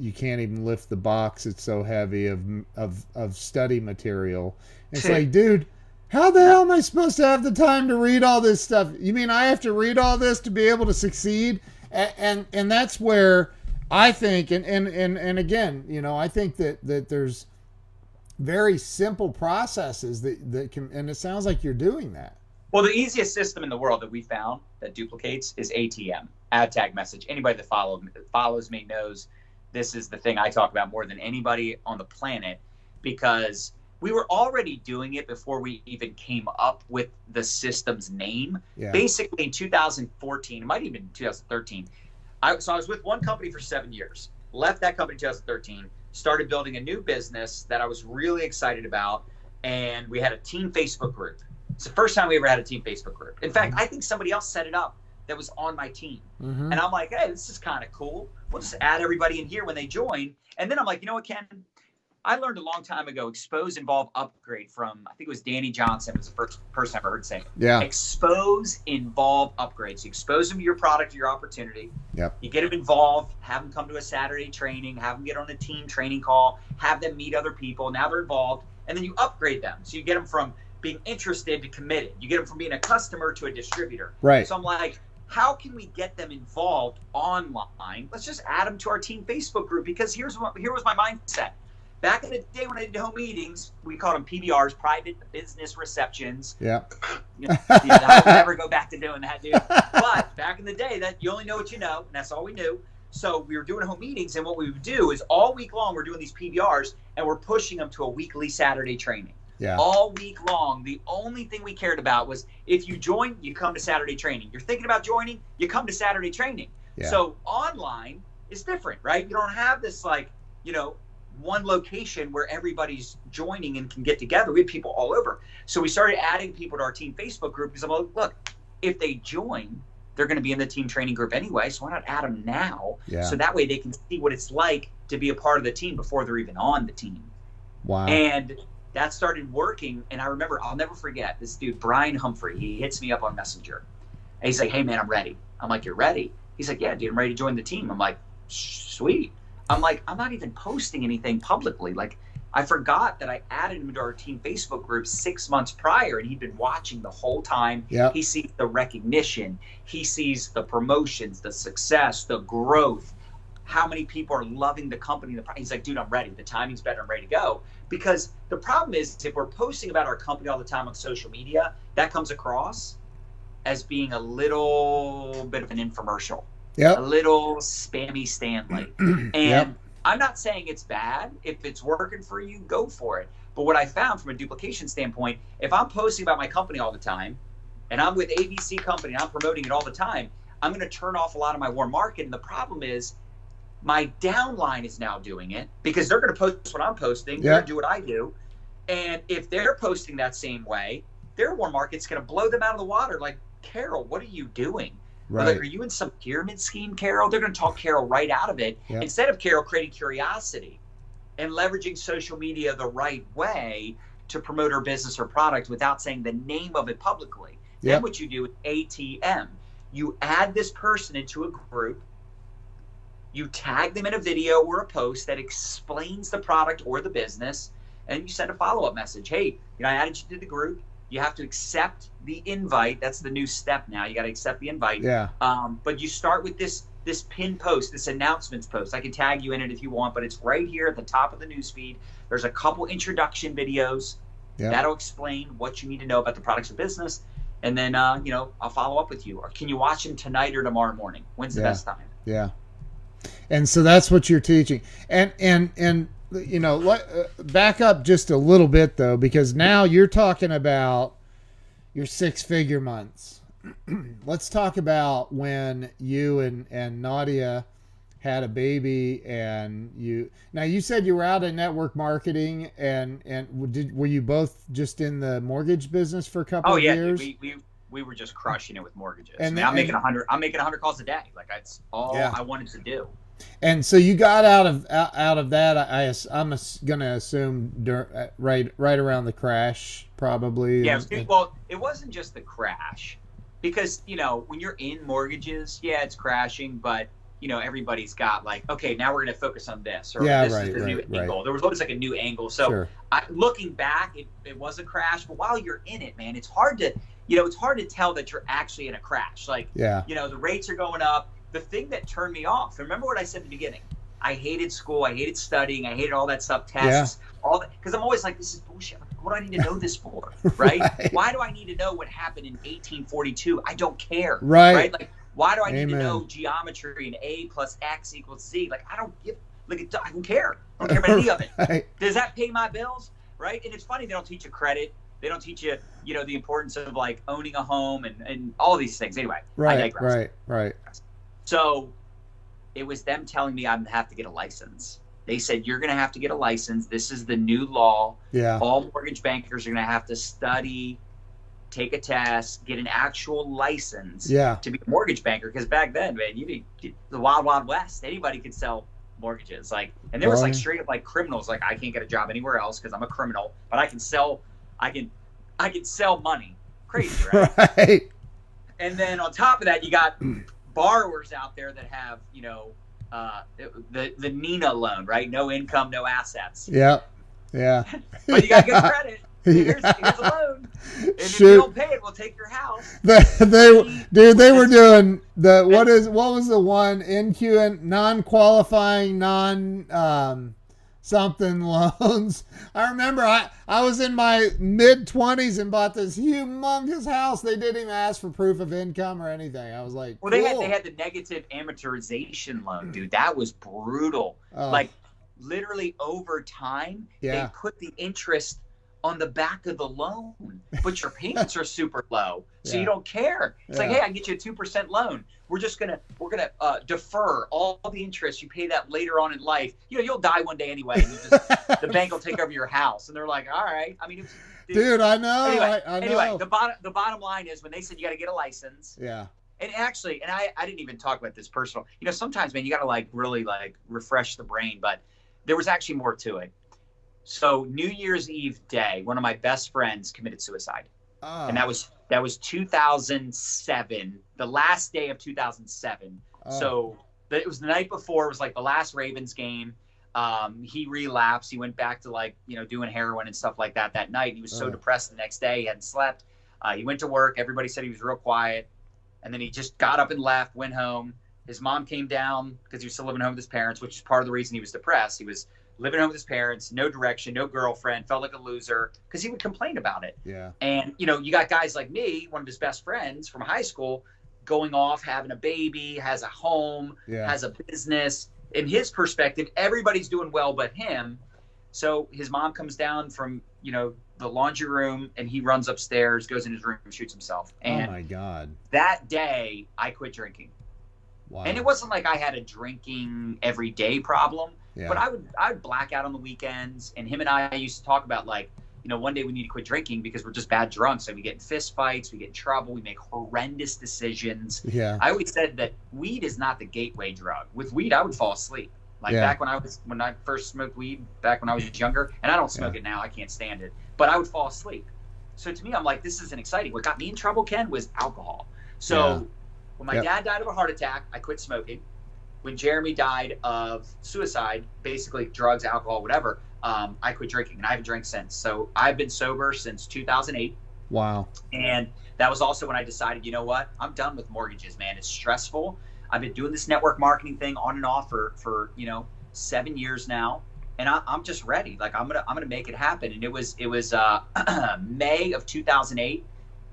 you can't even lift the box. It's so heavy of, of, of study material. It's like, dude, how the hell am I supposed to have the time to read all this stuff? You mean I have to read all this to be able to succeed? And and, and that's where I think, and, and and and again, you know, I think that that there's very simple processes that that can, and it sounds like you're doing that. Well, the easiest system in the world that we found that duplicates is ATM, ad tag message. Anybody that follow, follows me knows this is the thing I talk about more than anybody on the planet because we were already doing it before we even came up with the system's name. Yeah. Basically, in 2014, it might even been 2013. I, so I was with one company for seven years, left that company in 2013, started building a new business that I was really excited about, and we had a team Facebook group. It's the first time we ever had a team Facebook group. In fact, I think somebody else set it up that was on my team. Mhm. And I'm like, hey, this is kind of cool. We'll just add everybody in here when they join. And then I'm like, you know what, Ken? I learned a long time ago expose, involve, upgrade from, I think it was Danny Johnson was the first person I ever heard say it. Yeah. Expose, involve, upgrade. So you expose them to your product, your opportunity. Yep. You get them involved, have them come to a Saturday training, have them get on a team training call, have them meet other people. Now they're involved. And then you upgrade them. So you get them from being interested to committed. You get them from being a customer to a distributor. Right. So I'm like, how can we get them involved online? Let's just add them to our team Facebook group because here's what here was my mindset. Back in the day when I did home meetings, we called them PBRs, private business receptions. Yeah. You know, I'll never go back to doing that, dude. But back in the day, that you only know what you know, and that's all we knew. So we were doing home meetings, and what we would do is all week long we're doing these PBRs, and we're pushing them to a weekly Saturday training Yeah. all week long. The only thing we cared about was if you join, you come to Saturday training. You're thinking about joining, you come to Saturday training. Yeah. So online is different, right? You don't have this like, you know, one location where everybody's joining and can get together. We had people all over. So we started adding people to our team Facebook group because I'm like, look, if they join, they're going to be in the team training group anyway. So why not add them now? Yeah. So that way they can see what it's like to be a part of the team before they're even on the team Wow. and that started working. And I remember, I'll never forget this dude, Brian Humphrey. He hits me up on Messenger. And he's like, "Hey man, I'm ready." I'm like, "You're ready?" He's like, "Yeah, dude, I'm ready to join the team." I'm like, "Sweet." I'm like, "I'm not even posting anything publicly." Like, I forgot that I added him to our team Facebook group six months prior, and he'd been watching the whole time. Yeah. He sees the recognition. He sees the promotions, the success, the growth, how many people are loving the company. The he's like, dude, I'm ready. The timing's better. I'm ready to go. Because the problem is, if we're posting about our company all the time on social media, that comes across as being a little bit of an infomercial, Yep. a little spammy Stanley. And Yep. I'm not saying it's bad. If it's working for you, go for it. But what I found from a duplication standpoint, if I'm posting about my company all the time, and I'm with ABC Company, and I'm promoting it all the time, I'm going to turn off a lot of my warm market. And the problem is, my downline is now doing it because they're going to post what I'm posting. They're Yeah. going to do what I do. And if they're posting that same way, their warm market's going to blow them out of the water. Like, Carol, what are you doing? Or Like, are you in some pyramid scheme, Carol? They're going to talk Carol right out of it Yeah. instead of Carol creating curiosity and leveraging social media the right way to promote her business or product without saying the name of it publicly. Yep. Then what you do is ATM. You add this person into a group. You tag them in a video or a post that explains the product or the business, and you send a follow-up message. Hey, you know, I added you to the group. You have to accept the invite. That's the new step now. You got to accept the invite. Yeah. Um, but you start with this this pin post, this announcements post. I can tag you in it if you want, but it's right here at the top of the newsfeed. There's a couple introduction videos Yeah. that'll explain what you need to know about the products or business, and then uh, you know I'll follow up with you. Or can you watch them tonight or tomorrow morning? When's the Yeah. best time? Yeah. And so that's what you're teaching. And and and you know, let, uh, back up just a little bit though because now you're talking about your six-figure months. Let's talk about when you and and Nadia had a baby and you now you said you were out of network marketing and and did were you both just in the mortgage business for a couple Oh of yeah, years? we, we we were just crushing it with mortgages. And I mean, i'm making hundred. I'm making a hundred calls a day. Like that's all Yeah. I wanted to do. And so you got out of out, out of that. I, I am going to assume dur- uh, right right around the crash, probably. Yeah, it well, it wasn't just the crash, because you know when you're in mortgages, yeah, it's crashing, but you know everybody's got like, okay, now we're going to focus on this, or Yeah, this right, is the new right, right. angle. There was always like a new angle. So sure. I, looking back, it, it was a crash, but while you're in it, man, it's hard to, you know, it's hard to tell that you're actually in a crash. Like, Yeah. you know, the rates are going up. The thing that turned me off. Remember what I said at the beginning? I hated school. I hated studying. I hated all that stuff, tests, all that. Because I'm always like, this is bullshit. What do I need to know this for? Right? Right. Why do I need to know what happened in 1842? I don't care. Right. Right? Like, why do I need to know geometry and a plus x equals z? Like, I don't give. Like, I don't care. I don't care about any of it. Right. Does that pay my bills? Right? And it's funny they don't teach you credit. They don't teach you, you know, the importance of like owning a home and, and all these things. Anyway, I Right. digress. Right. Right. So it was them telling me I'm have to get a license. They said you're gonna have to get a license. This is the new law. Yeah. All mortgage bankers are gonna have to study, take a test, get an actual license Yeah. to be a mortgage banker. Because back then, man, you did the wild wild west. Anybody could sell mortgages. Like, and there was like straight up like criminals. Like, I can't get a job anywhere else because I'm a criminal, but I can sell. I can, I can sell money. Crazy, right? Right. and then on top of that, you got borrowers out there that have, you know, uh, the the NINA loan, right? No income, no assets. Yeah. Yeah. But you got good credit. Here's, Yeah. here's a loan. And if you don't pay it, we'll take your house. they, they dude they were doing the what is what was the one NQ non-qualifying non um something loans i remember i i was in my mid 20s and bought this humongous house they didn't even ask for proof of income or anything i was like Well, they had they had the negative amortization loan, dude. That was brutal. Oh, Like literally over time, Yeah. they put the interest on the back of the loan, but your payments are super low, so Yeah. you don't care. It's like, hey, I can get you a two percent loan. We're just gonna we're gonna uh, defer all the interest. You pay that later on in life. You know, you'll die one day anyway. And you just, the bank will take over your house, and they're like, all right. I mean, was, dude i know Anyway, I, I know anyway, the bottom the bottom line is when they said you got to get a license, yeah and actually, and I, I didn't even talk about this personal. You know, sometimes, man, you got to like really like refresh the brain. But there was actually more to it. So New Year's Eve day, one of my best friends committed suicide, oh, and that was that was 2007, the last day of 2007. oh, So it was the night before. It was like the last Ravens game. Um, he relapsed. He went back to like you know doing heroin and stuff like that that night. He was so Oh. depressed the next day. He hadn't slept. Uh, he went to work. Everybody said he was real quiet, and then he just got up and left. Went home. his mom came down because he was still living home with his parents, which is part of the reason he was depressed. He was living home with his parents, no direction, no girlfriend, felt like a loser because he would complain about it. Yeah. And you know, you got guys like me, one of his best friends from high school, going off, having a baby, has a home, Yeah. has a business. In his perspective, everybody's doing well but him. So his mom comes down from, you know, the laundry room and he runs upstairs, goes in his room, shoots himself. oh And my God. that day I quit drinking. Wow. And it wasn't like I had a drinking every day problem, yeah. but I would I would black out on the weekends. And him and I used to talk about like, you know, one day we need to quit drinking because we're just bad drunks and we get in fist fights, we get in trouble, we make horrendous decisions. yeah. I always said that weed is not the gateway drug. With weed, I would fall asleep. Like Yeah. back when I was when I first smoked weed, back when I was younger, and I don't smoke it now. I can't stand it, but I would fall asleep. So to me, I'm like, this isn't exciting. What got me in trouble, Ken, was alcohol. So Yeah. when my Yep. dad died of a heart attack, I quit smoking. When Jeremy died of suicide, basically drugs, alcohol, whatever, um, I quit drinking, and I haven't drank since. So I've been sober since 2008. Wow. And that was also when I decided, you know what? I'm done with mortgages, man. It's stressful. I've been doing this network marketing thing on and off for, for you know, seven years now. And I, I'm just ready. Like I'm gonna I'm gonna make it happen. And it was it was uh, May of 2008.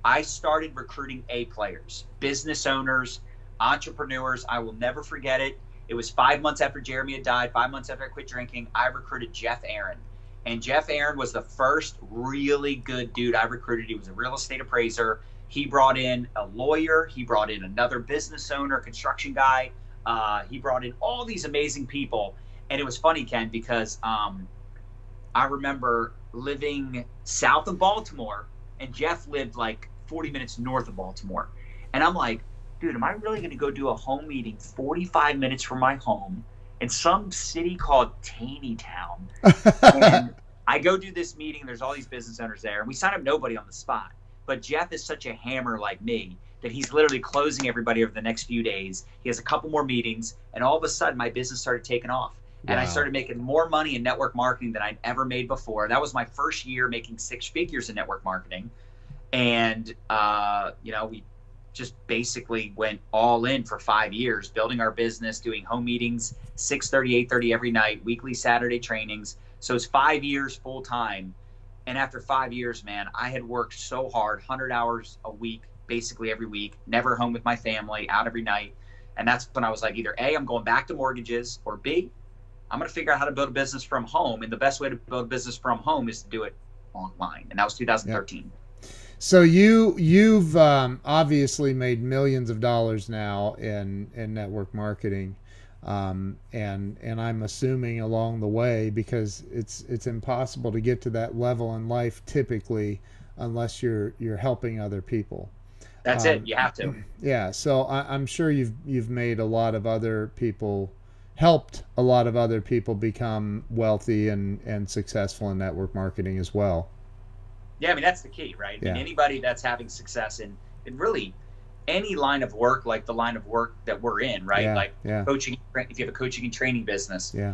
I started recruiting A players, business owners, entrepreneurs. I will never forget it. It was five months after Jeremy had died, five months after I quit drinking. I recruited Jeff Aaron. And Jeff Aaron was the first really good dude I recruited. He was a real estate appraiser. He brought in a lawyer. He brought in another business owner, construction guy. Uh, he brought in all these amazing people. And it was funny, Ken, because um, I remember living south of Baltimore, and Jeff lived like 40 minutes north of Baltimore. And I'm like, dude, am I really going to go do a home meeting 45 minutes from my home in some city called Taneytown? and I go do this meeting. There's all these business owners there, and we sign up nobody on the spot. But Jeff is such a hammer like me that he's literally closing everybody over the next few days. He has a couple more meetings, and all of a sudden, my business started taking off. And I started making more money in network marketing than I'd ever made before. That was my first year making six figures in network marketing. And, uh, you know, we just basically went all in for five years, building our business, doing home meetings, 6.30, 8.30 every night, weekly Saturday trainings. So it's five years full time. And after five years, man, I had worked so hard, 100 hours a week, basically every week, never home with my family, out every night. And that's when I was like, either A, I'm going back to mortgages, or B, I'm going to figure out how to build a business from home. And the best way to build a business from home is to do it online. And that was 2013. So you you've um, obviously made millions of dollars now in in network marketing, um, and and I'm assuming along the way because it's it's impossible to get to that level in life typically unless you're you're helping other people. That's Um, it. You have to. Yeah, so I, I'm sure you've you've made a lot of other people helped a lot of other people become wealthy and and successful in network marketing as well. Yeah, I mean that's the key, right? I mean, anybody that's having success in in really any line of work, like the line of work that we're in, right? Yeah, Like yeah, coaching. If you have a coaching and training business, yeah,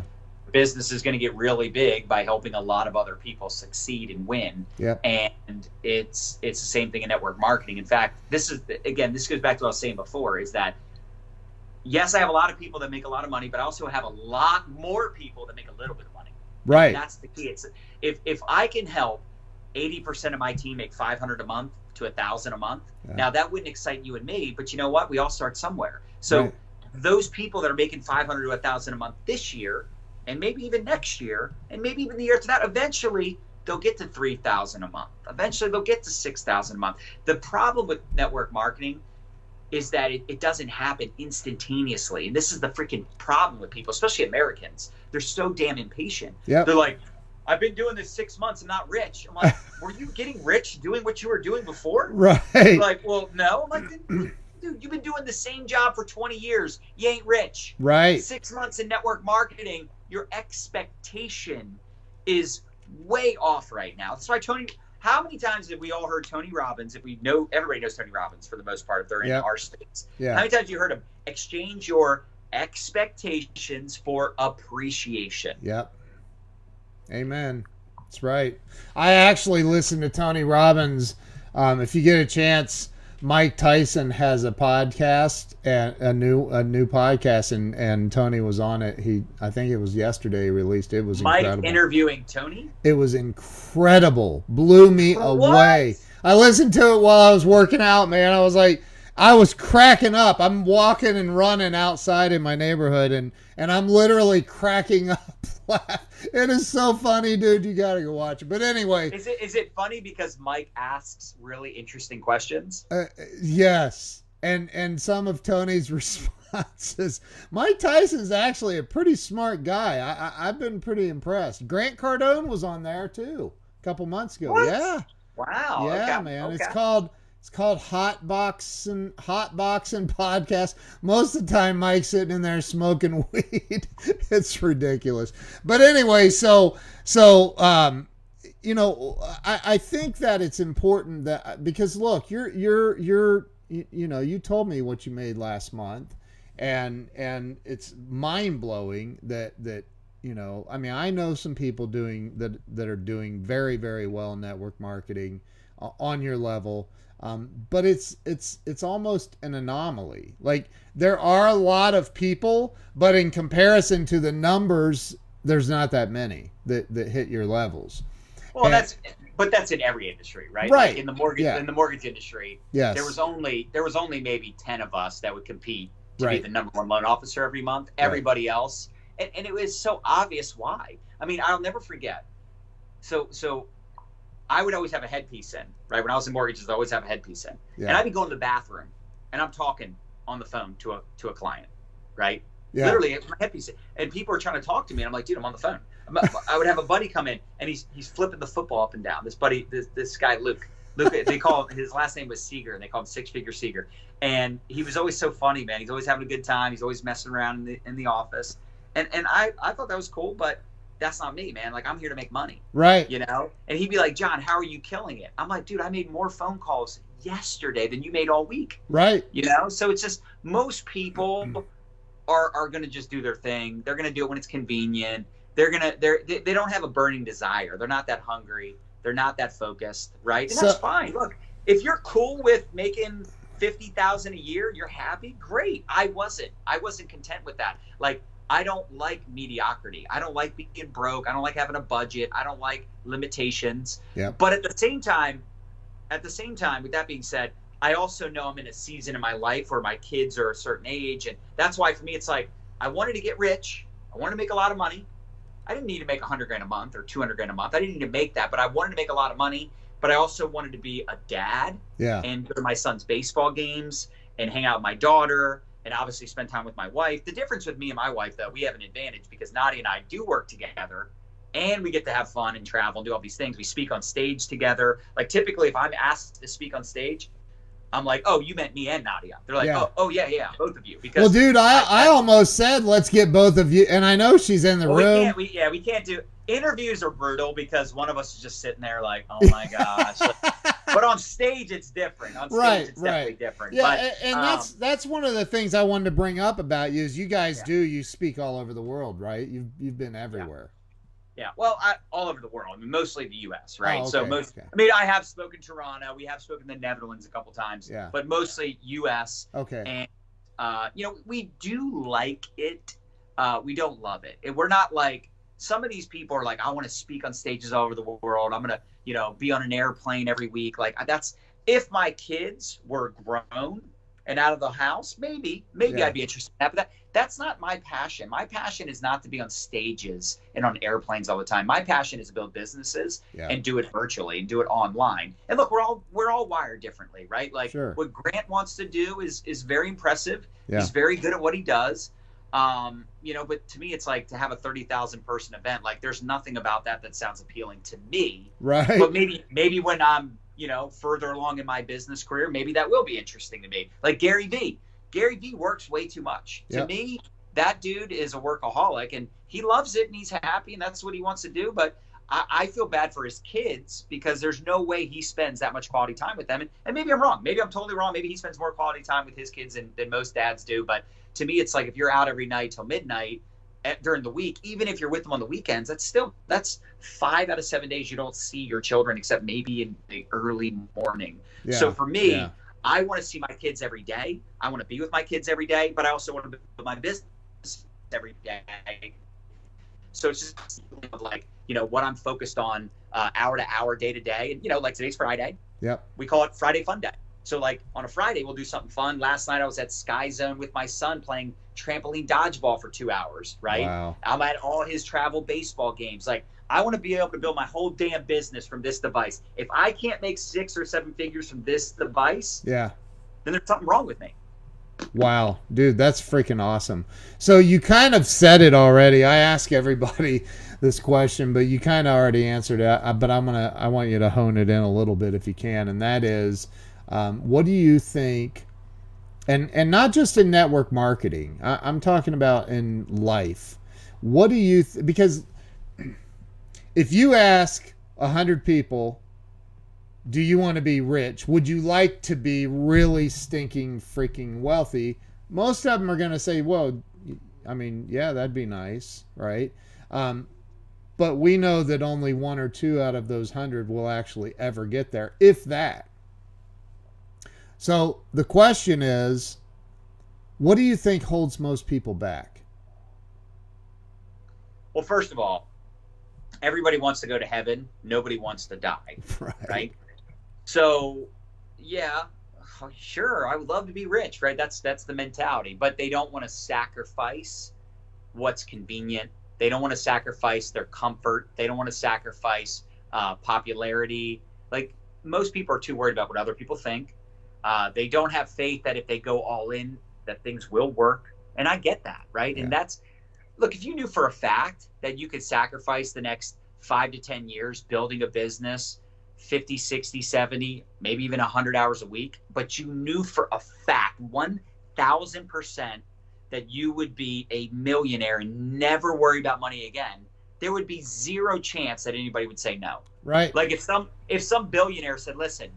business is going to get really big by helping a lot of other people succeed and win. Yeah, And it's it's the same thing in network marketing. In fact, this is again, this goes back to what I was saying before: is that yes, I have a lot of people that make a lot of money, but I also have a lot more people that make a little bit of money. right. That's the key. It's if if I can help eighty percent of my team make five hundred a month to a thousand a month. Yeah. Now that wouldn't excite you and me, but you know what? We all start somewhere. So Right. those people that are making five hundred to a thousand a month this year, and maybe even next year, and maybe even the year after that, eventually they'll get to three thousand a month. Eventually they'll get to six thousand a month. The problem with network marketing is that it, it doesn't happen instantaneously. And this is the freaking problem with people, especially Americans. They're so damn impatient. Yep. They're like, I've been doing this six months. I'm not rich. I'm like, were you getting rich doing what you were doing before? Right. Like, well, no. I'm like, dude, you've been doing the same job for 20 years. You ain't rich. Right. Six months in network marketing, your expectation is way off right now. That's why Tony. How many times have we all heard Tony Robbins? If we know, everybody knows Tony Robbins for the most part if they're in Yep. our states. Yeah. How many times have you heard him exchange your expectations for appreciation? Yep. Amen. That's right. I actually listened to Tony Robbins. Um, if you get a chance, Mike Tyson has a podcast and a new a new podcast and and Tony was on it. He I think it was yesterday he released. It was Mike incredible. interviewing Tony. it was incredible. Blew me For away. what? I listened to it while I was working out, man. I was like I was cracking up. I'm walking and running outside in my neighborhood and and I'm literally cracking up. it is so funny, dude. You got to go watch it. But anyway, Is it is it funny because Mike asks really interesting questions? Uh, yes, and and some of Tony's responses. Mike Tyson's actually a pretty smart guy. I, I I've been pretty impressed. Grant Cardone was on there too a couple months ago. What? Yeah, Wow. yeah, okay, man. okay. It's called it's called Hot Boxing Hot Boxing Podcast. Most of the time, Mike's sitting in there smoking weed. it's ridiculous. But anyway, so so um, you know, I, I think that it's important that because look, you're you're you're you, you know, you told me what you made last month, and and it's mind blowing that that you know, I mean, I know some people doing that that are doing very very well in network marketing uh, on your level. Um, but it's it's it's almost an anomaly. Like there are a lot of people, but in comparison to the numbers, there's not that many that, that hit your levels. Well, And- that's but that's in every industry, right? Right. Like in the mortgage Yeah. in the mortgage industry, Yes. there was only there was only maybe ten of us that would compete to Right. be the number one loan officer every month. Everybody else, and, and it was so obvious why. I mean, I'll never forget. So so, I would always have a headpiece in, right? When I was in mortgages, I always have a headpiece in, and. I'd be going to the bathroom, and I'm talking on the phone to a to a client, right? yeah. literally my headpiece and people are trying to talk to me and i'm like dude i'm on the phone i would have a buddy come in and he's he's flipping the football up and down this buddy this, this guy luke luke they call him his last name was seeger and they call him six figure seeger and he was always so funny man he's always having a good time he's always messing around in the, in the office and and i i thought that was cool but that's not me man. Like i'm here to make money Right. you know? And he'd be like john how are you killing it? I'm like dude i made more phone calls yesterday than you made all week. Right. you know? So it's just most people are are going to just do their thing. They're going to do it when it's convenient. They're going to they're they, they don't have a burning desire. They're not that hungry. They're not that focused right? And that's fine. Look if you're cool with making 50,000 a year you're happy great. I wasn't. I wasn't content with that. Like i don't like mediocrity i don't like being broke i don't like having a budget i don't like limitations Yep. but at the same time at the same time with that being said I also know I'm in a season in my life where my kids are a certain age, and that's why for me it's like I wanted to get rich. I wanted to make a lot of money. I didn't need to make a hundred grand a month or two hundred grand a month. I didn't need to make that, but I wanted to make a lot of money. But I also wanted to be a dad Yeah. and go to my son's baseball games and hang out with my daughter and obviously spend time with my wife. The difference with me and my wife, though, we have an advantage because Nadia and I do work together and we get to have fun and travel and do all these things. We speak on stage together. Like typically, if I'm asked to speak on stage, I'm like, oh, you meant me and Nadia. They're like, Yeah. oh, oh yeah, yeah, both of you. Because Well, dude, I, I- I almost said let's get both of you, and I know she's in the well, we room. can't. We, yeah, we can't do interviews are brutal because one of us is just sitting there like, oh my gosh. But on stage, it's different. On stage, Right, it's definitely right. different. Yeah, but, a- and um, that's that's one of the things I wanted to bring up about you is you guys Yeah. do you speak all over the world, right? You've you've been everywhere. Yeah, well, I, all over the world. I mean, mostly the U.S. Right. Oh, So most. okay. I mean, I have spoken Toronto. We have spoken the Netherlands a couple times. Yeah. But mostly U.S. Okay. And uh, you know, we do like it. Uh, we don't love it. We're not like some of these people are like, I want to speak on stages all over the world. I'm gonna, you know, be on an airplane every week. Like that's if my kids were grown and out of the house, maybe, maybe Yeah. I'd be interested in that. But that, that's not my passion. My passion is not to be on stages and on airplanes all the time. My passion is to build businesses Yeah. and do it virtually and do it online. And look, we're all we're all wired differently, right? Like Sure. what Grant wants to do is is very impressive. Yeah. He's very good at what he does. Um, you know, but to me, it's like to have a thirty thousand person event. Like, there's nothing about that that sounds appealing to me. Right. But maybe, maybe when I'm, you know, further along in my business career, maybe that will be interesting to me. Like Gary Vee. Gary Vee works way too much. To me, that dude is a workaholic, and he loves it, and he's happy, and that's what he wants to do. But I, I feel bad for his kids because there's no way he spends that much quality time with them. And, and maybe I'm wrong. Maybe I'm totally wrong. Maybe he spends more quality time with his kids than, than most dads do. But to me, it's like if you're out every night till midnight at, during the week, even if you're with them on the weekends, that's still that's five out of seven days you don't see your children except maybe in the early morning. yeah. So for me, yeah. I want to see my kids every day. I want to be with my kids every day, but I also want to build my business every day. So it's just like, you know, what I'm focused on uh, hour to hour, day to day. And, you know, like today's Friday. Yep. We call it Friday Fun Day. So, like on a Friday, we'll do something fun. Last night, I was at Sky Zone with my son playing trampoline dodgeball for two hours, right? Wow. I'm at all his travel baseball games. Like, I want to be able to build my whole damn business from this device. If I can't make six or seven figures from this device, Yeah. then there's something wrong with me. Wow, dude, that's freaking awesome. So you kind of said it already. I ask everybody this question, but you kind of already answered it. But I'm gonna, I want you to hone it in a little bit if you can, and that is, um, what do you think? And and not just in network marketing. I, I'm talking about in life. What do you? Th- because if you ask a hundred people do you want to be rich? Would you like to be really stinking freaking wealthy? Most of them are going to say, well, I mean, yeah, that'd be nice, right? Um, but we know that only one or two out of those hundred will actually ever get there, if that. So the question is, what do you think holds most people back? Well, first of all, everybody wants to go to heaven. Nobody wants to die, Right. right? So, yeah, sure, I would love to be rich, right? That's that's the mentality. But they don't want to sacrifice what's convenient. They don't want to sacrifice their comfort. They don't want to sacrifice uh, popularity. Like most people are too worried about what other people think. Uh, they don't have faith that if they go all in, that things will work. And I get that, right? Yeah. And that's look, if you knew for a fact that you could sacrifice the next five to 10 years building a business, 50, 60, 70, maybe even 100 hours a week, but you knew for a fact, 1000% that you would be a millionaire and never worry about money again, there would be zero chance that anybody would say no. Right. Like if some if some billionaire said, "Listen,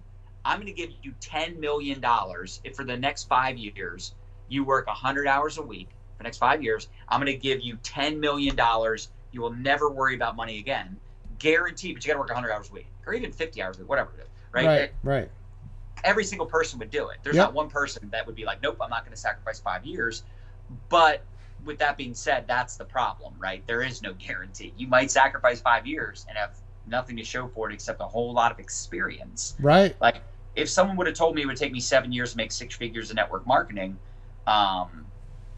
I'm going to give you 10 million dollars if for the next 5 years you work 100 hours a week for the next 5 years, I'm going to give you 10 million dollars. You will never worry about money again." Guaranteed, but you got to work 100 hours a week or even 50 hours a week, whatever it is, right? Right. Right. Every single person would do it. There's Yep. not one person that would be like, "Nope, I'm not going to sacrifice 5 years." But with that being said, that's the problem, right? There is no guarantee. You might sacrifice 5 years and have nothing to show for it except a whole lot of experience. Right. Like if someone would have told me it would take me seven years to make six figures in network marketing, um,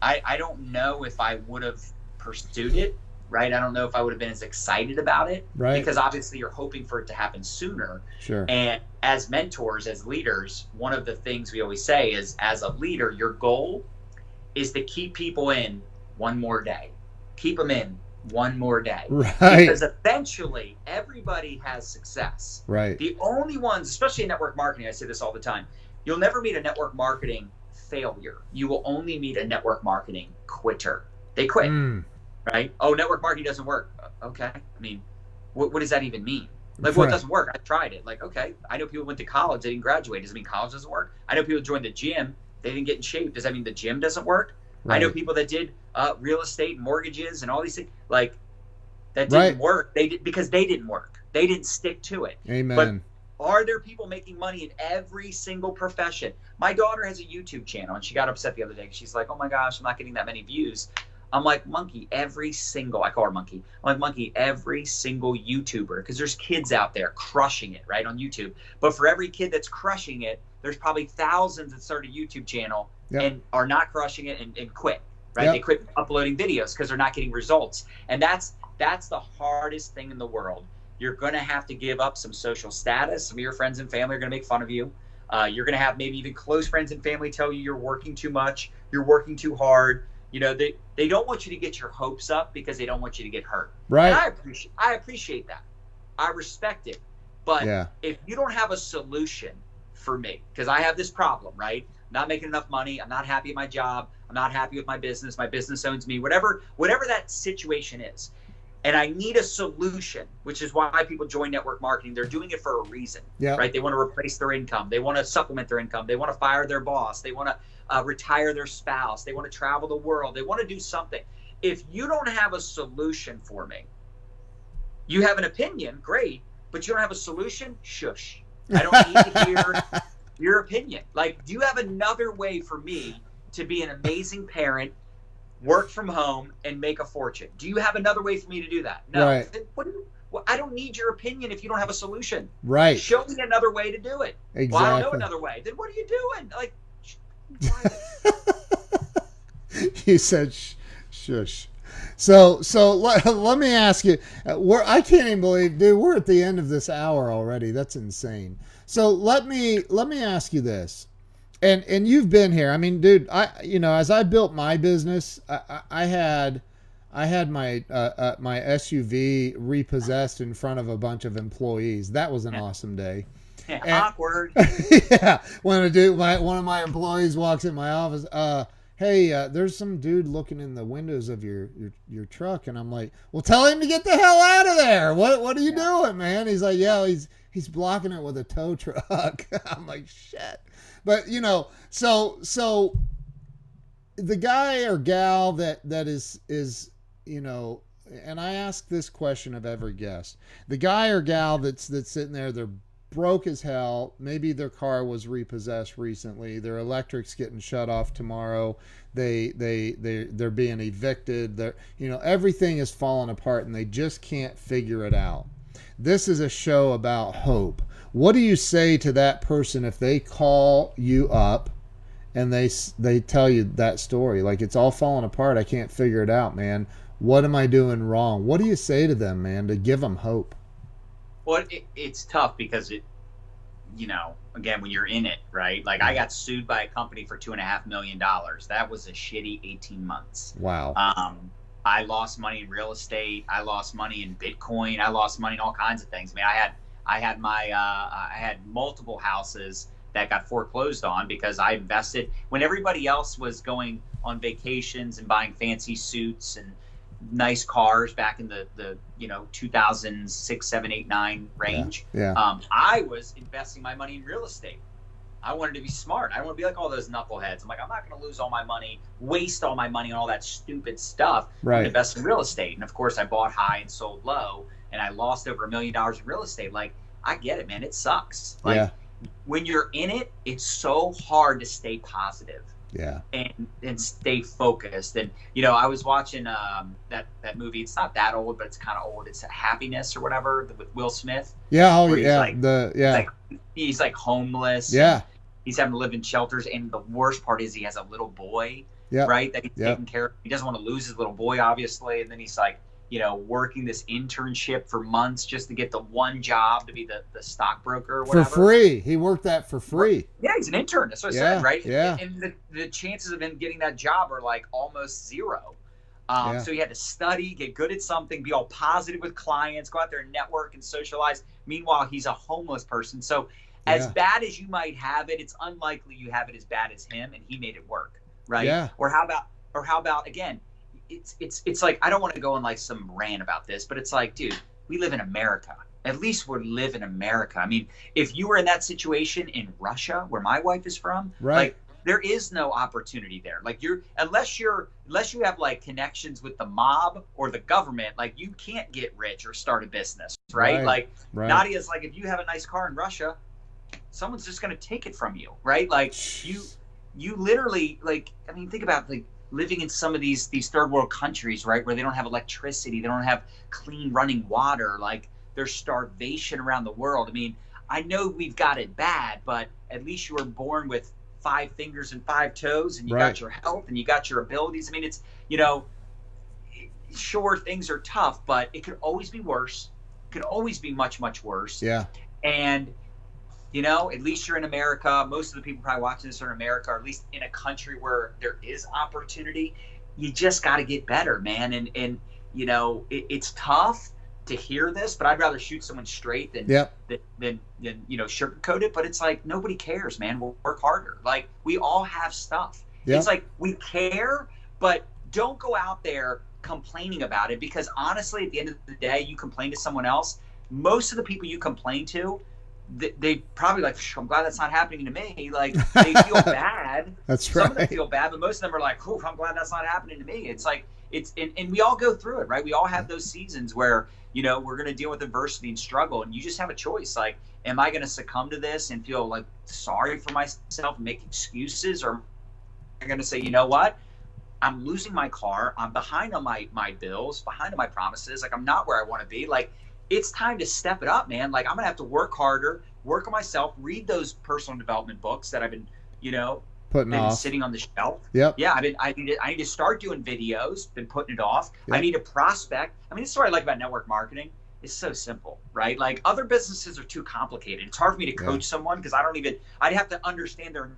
I, I don't know if I would have pursued it. Right. I don't know if I would have been as excited about it Right. because obviously you're hoping for it to happen sooner. Sure. And as mentors, as leaders, one of the things we always say is as a leader, your goal is to keep people in one more day. Keep them in one more day. Right. Because eventually everybody has success. Right. The only ones, especially in network marketing, I say this all the time, you'll never meet a network marketing failure. You will only meet a network marketing quitter. They quit, Mm, right? Oh, network marketing doesn't work. Okay. I mean, what, what does that even mean? Like, what Right. doesn't work? I tried it. Like, okay, I know people went to college, they didn't graduate. Does it mean college doesn't work? I know people joined the gym, they didn't get in shape. Does that mean the gym doesn't work? I know people that did uh, real estate, mortgages, and all these things. Like, that didn't Right. work. They did because they didn't work. They didn't stick to it. Amen. But are there people making money in every single profession? My daughter has a YouTube channel and she got upset the other day. She's like, oh my gosh, I'm not getting that many views. I'm like, Monkey, every single, I call her Monkey. I'm like, Monkey, every single YouTuber, because there's kids out there crushing it, right, on YouTube. But for every kid that's crushing it, there's probably thousands that start a YouTube channel Yep. and are not crushing it and, and quit, right? Yep. They quit uploading videos because they're not getting results. And that's that's the hardest thing in the world you're going to have to give up some social status. Some of your friends and family are going to make fun of you. Uh, you're going to have maybe even close friends and family tell you you're working too much, you're working too hard. You know, they, they don't want you to get your hopes up because they don't want you to get hurt. And right. I appreciate I appreciate that. I respect it. But Yeah. if you don't have a solution for me, because I have this problem, right? Not making enough money, I'm not happy at my job, I'm not happy with my business, my business owns me, whatever whatever that situation is. And I need a solution, which is why people join network marketing. They're doing it for a reason, Yeah. right? They want to replace their income. They want to supplement their income. They want to fire their boss. They want to uh, retire their spouse. They want to travel the world. They want to do something. If you don't have a solution for me, you have an opinion, great, but you don't have a solution, shush. I don't need to hear your opinion. Like, do you have another way for me to be an amazing parent, work from home, and make a fortune? Do you have another way for me to do that? No. Right. What do you, well, I don't need your opinion if you don't have a solution. Right. Show me another way to do it. Exactly. Well, I don't know another way. Then what are you doing? Like, you said sh- shush. So so let, let me ask you. uh, We're I can't even believe, dude. We're at the end of this hour already. That's insane. So let me let me ask you this, and and you've been here. I mean, dude. I you know as I built my business, I, I, I had. I had my uh, uh, my SUV repossessed in front of a bunch of employees. That was an awesome day. And- awkward. yeah, when a dude, my one of my employees walks in my office, uh, hey, uh, there's some dude looking in the windows of your, your your truck, and I'm like, well, tell him to get the hell out of there. What what are you doing, man? He's like, yeah, he's he's blocking it with a tow truck. I'm like, shit. But you know, so so the guy or gal that that is is you know and i ask this question of every guest. The guy or gal that's that's sitting there they're broke as hell. Maybe their car was repossessed recently. Their electric's getting shut off tomorrow. They they they they're being evicted. They're you know everything is falling apart and they just can't figure it out this is a show about hope. What do you say to that person if they call you up and they they tell you that story? Like it's all falling apart. I can't figure it out man. What am i doing wrong? What do you say to them man to give them hope? Well, it, it's tough because it, you know, again, when you're in it, right? Like I got sued by a company for two and a half million dollars. That was a shitty 18 months. wow. Um, I lost money in real estate. I lost money in Bitcoin. I lost money in all kinds of things. I mean, I had I had my uh, I had multiple houses that got foreclosed on because I invested when everybody else was going on vacations and buying fancy suits and nice cars back in the the you know 2006 7 8 9 range yeah um, i was investing my money in real estate i wanted to be smart. I don't want to be like all those knuckleheads. I'm like i'm not going to lose all my money waste all my money on all that stupid stuff right. invest in real estate. And of course i bought high and sold low and i lost over a million dollars in real estate. Like i get it man. It sucks. Like yeah. when you're in it it's so hard to stay positive yeah and and stay focused. And you know, I was watching um, that that movie. It's not that old, but it's kind of old. It's Happiness or whatever with Will Smith. yeah oh yeah like- the yeah like he's like homeless. yeah he's having to live in shelters, and the worst part is he has a little boy. yeah Right, that he's Yep. taking care of. He doesn't want to lose his little boy, obviously, and then he's like, you know, working this internship for months just to get the one job to be the, the stockbroker or for free he worked that for free Yeah, he's an intern. That's what I Yeah, said, right? yeah. And the, the chances of him getting that job are like almost zero. Um, Yeah. So he had to study, get good at something, be all positive with clients, go out there and network and socialize. Meanwhile, he's a homeless person. So, as Yeah. bad as you might have it, it's unlikely you have it as bad as him, and he made it work, right? Yeah. Or how about, or how about again? It's it's it's like I don't want to go on like some rant about this, but it's like, dude, we live in America. At least we live in America. I mean, if you were in that situation in Russia, where my wife is from, Right. like there is no opportunity there. Like you're unless you're unless you have like connections with the mob or the government, like you can't get rich or start a business, right? Right. Like right Nadia's like if you have a nice car in Russia, someone's just gonna take it from you, right? Like you you literally like I mean think about like living in some of these these third world countries, right, where they don't have electricity, they don't have clean running water, like there's starvation around the world. I mean, I know we've got it bad, but at least you were born with five fingers and five toes and you Right. got your health and you got your abilities. I mean, it's you know, sure things are tough, but it could always be worse. It could always be much much worse. yeah And you know, at least you're in America. Most of the people probably watching this are in America, or at least in a country where there is opportunity. You just got to get better, man. And and you know, it, it's tough to hear this, but I'd rather shoot someone straight than yep than, than, than you know sugarcoat it. But it's like nobody cares, man. We'll work harder. Like we all have stuff. Yep. It's like we care, but don't go out there complaining about it because honestly, at the end of the day, you complain to someone else. Most of the people you complain to they, they probably like, I'm glad that's not happening to me. Like they feel bad. That's Some right. Some of them feel bad, but most of them are like, "Ooh, I'm glad that's not happening to me." It's like it's and, and we all go through it, right? We all have those seasons where you know we're going to deal with adversity and struggle, and you just have a choice. Like, am I going to succumb to this and feel like sorry for myself and make excuses, or am I going to say, you know what? I'm losing my car. I'm behind on my my bills, behind on my promises. Like I'm not where I want to be. Like it's time to step it up, man. Like I'm gonna have to work harder, work on myself, read those personal development books that I've been, you know, Putting been off. sitting on the shelf. Yep. Yeah, I mean, I need to, I need to start doing videos. Been putting it off. Yep. I need to prospect. I mean, this is what I like about network marketing. It's so simple, right? Like other businesses are too complicated. It's hard for me to Yeah. coach someone because I don't even. I'd have to understand their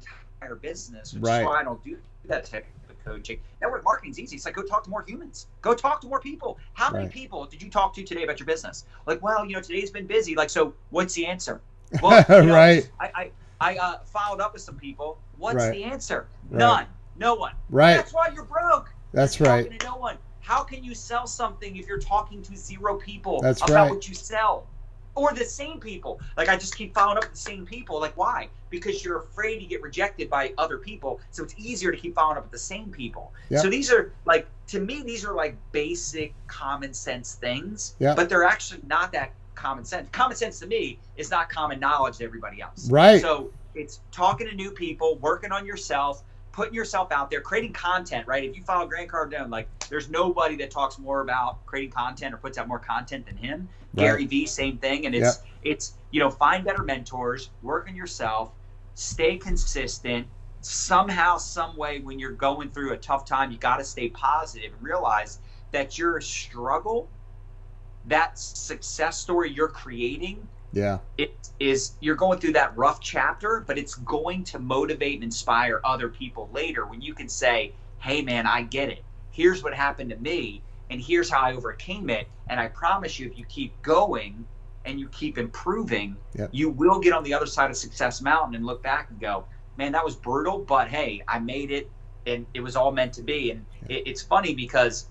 entire business, which Right. is why I don't do that type of coaching. Network is easy. It's like go talk to more humans. Go talk to more people. How many Right. people did you talk to today about your business? Like, well, you know, today's been busy. Like, so what's the answer? Well, you know, Right. I, I, I uh, followed up with some people. What's Right. the answer? Right. None. No one. Right. That's why you're broke. That's You're right. to no one. How can you sell something if you're talking to zero people That's about right. what you sell? Or the same people. Like I just keep following up with the same people. Like why? Because you're afraid to get rejected by other people. So it's easier to keep following up with the same people. Yep. So these are like to me, these are like basic common sense things. Yep. But they're actually not that common sense. Common sense to me is not common knowledge to everybody else. Right. So it's talking to new people, working on yourself, putting yourself out there, creating content, right? If you follow Grant Cardone, like there's nobody that talks more about creating content or puts out more content than him. Right. Gary Vee, same thing. And it's it's you know, find better mentors, work on yourself, stay consistent. Somehow, some way when you're going through a tough time, you gotta stay positive and realize that your struggle, that success story you're creating Yeah. it is you're going through that rough chapter, but it's going to motivate and inspire other people later when you can say, "Hey, man, I get it. Here's what happened to me, and here's how I overcame it." And I promise you, if you keep going and you keep improving, Yep. you will get on the other side of Success Mountain and look back and go, "Man, that was brutal, but hey, I made it, and it was all meant to be." And it, it's funny because,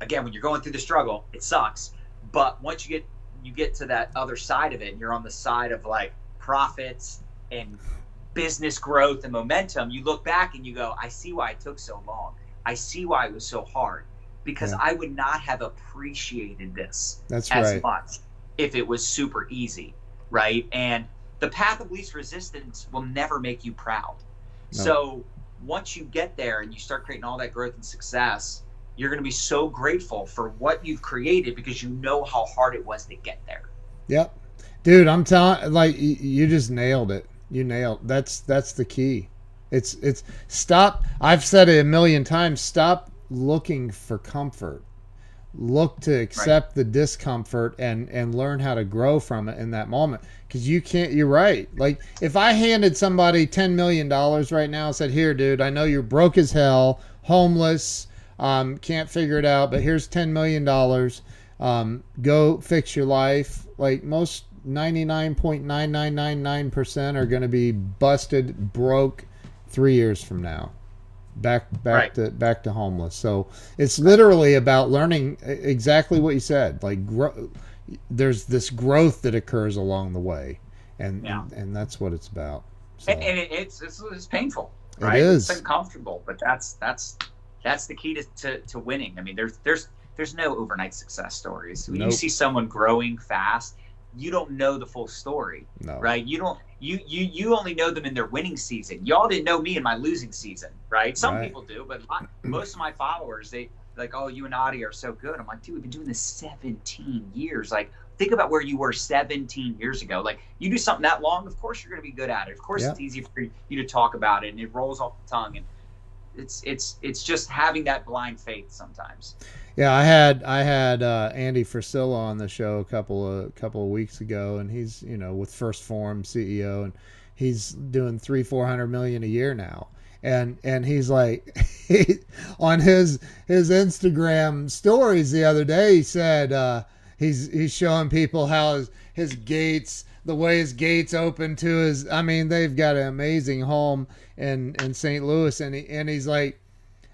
again, when you're going through the struggle, it sucks. But once you get you get to that other side of it and you're on the side of like profits and business growth and momentum you look back and you go i see why it took so long i see why it was so hard because Yeah. i would not have appreciated this That's as right. much if it was super easy right and the path of least resistance will never make you proud No. so once you get there and you start creating all that growth and success you're going to be so grateful for what you've created because you know how hard it was to get there Yep. Dude, I'm telling like you just nailed it. You nailed. That's that's the key. It's it's stop. I've said it a million times. Stop looking for comfort. Look to accept the discomfort and and learn how to grow from it in that moment cuz you can't you're right. Like if I handed somebody 10 million dollars right now and said, "Here, dude, I know you're broke as hell, homeless, um, can't figure it out, but here's 10 million dollars um, go fix your life. Like most 99.9999% are going to be busted, broke three years from now. Back, back Right. to back to homeless. So it's literally about learning exactly what you said. Like, grow, there's this growth that occurs along the way, and Yeah. and, and that's what it's about. So, and, and it, it's, it's it's painful, right? is. It's uncomfortable, but that's that's that's the key to, to, to winning. I mean, there's there's there's no overnight success stories. When you see someone growing fast, you don't know the full story, no, right? You don't you you you only know them in their winning season. Y'all didn't know me in my losing season, right? Some Right. people do, but my, most of my followers they like, oh, you and Adi are so good. I'm like, dude, we've been doing this 17 years. Like, think about where you were 17 years ago. Like, you do something that long, of course you're going to be good at it. Of course, it's easy for you to talk about it, and it rolls off the tongue. And it's it's it's just having that blind faith sometimes. Yeah, I had I had uh, Andy Frisella on the show a couple of couple of weeks ago, and he's you know with 1st Phorm CEO, and he's doing three four hundred million a year now, and and he's like on his his Instagram stories the other day, he said uh, he's he's showing people how his his gates the way his gates open to his I mean they've got an amazing home in in St. Louis, and he, and he's like.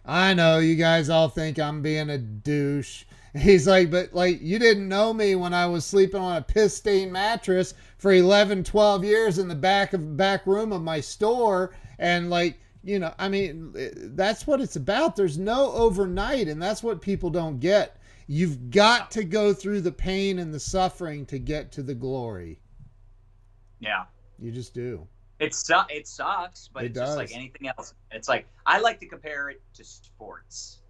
I know you guys all think I'm being a douche He's like, but like you didn't know me when I was sleeping on a piss stained mattress for 11, 12 years in the back of back room of my store, and like you know, I mean, eh, that's what it's about. There's no overnight, and that's what people don't get. You've got to go through the pain and the suffering to get to the glory. Yeah. You just do. It su- it sucks, but It it's just like anything else. It's like I like to compare it to sports,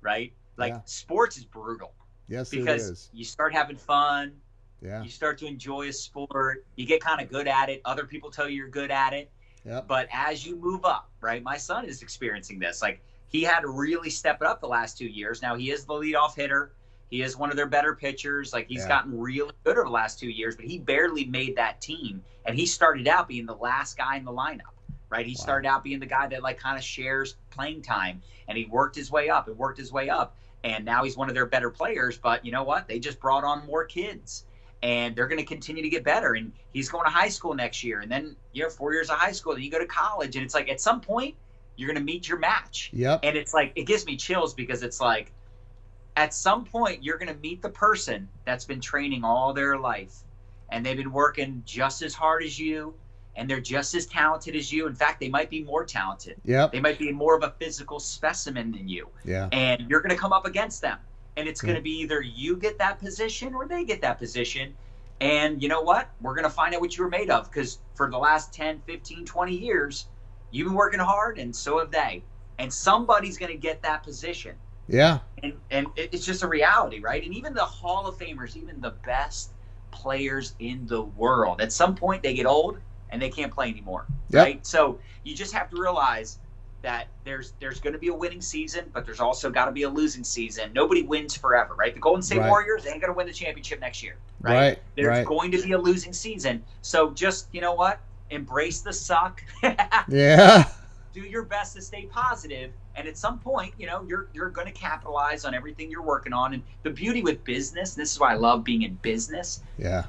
right? Like Yeah. sports is brutal Yes, it because you start having fun, Yeah. you start to enjoy a sport, you get kind of good at it. Other people tell you you're good at it, Yep. but as you move up, right? My son is experiencing this. Like he had to really step it up the last two years. Now he is the leadoff hitter. He is one of their better pitchers. Like he's Yeah. gotten really good over the last two years, but he barely made that team. And he started out being the last guy in the lineup, right? He Wow. started out being the guy that like kind of shares playing time, and he worked his way up and worked his way up. And now he's one of their better players. But you know what? They just brought on more kids, and they're going to continue to get better. And he's going to high school next year, and then you know four years of high school, then you go to college, and it's like at some point you're going to meet your match Yep. and it's like it gives me chills because it's like at some point you're going to meet the person that's been training all their life and they've been working just as hard as you and they're just as talented as you. In fact they might be more talented. Yeah they might be more of a physical specimen than you. Yeah. and you're going to come up against them. And it's going to be either you get that position or they get that position. And you know what? We're going to find out what you were made of because for the last 10 15 20 years you've been working hard and so have they. And somebody's going to get that position Yeah. and and it's just a reality right and even the hall of famers even the best players in the world at some point they get old and they can't play anymore Yep. right so you just have to realize that there's there's going to be a winning season but there's also got to be a losing season nobody wins forever right the golden state Right. warriors ain't going to win the championship next year right, Right. there's Right. going to be a losing season so just you know what embrace the suck Yeah. Do your best to stay positive and at some point you know you're you're going to capitalize on everything you're working on. And the beauty with business this is why i love being in business Yeah.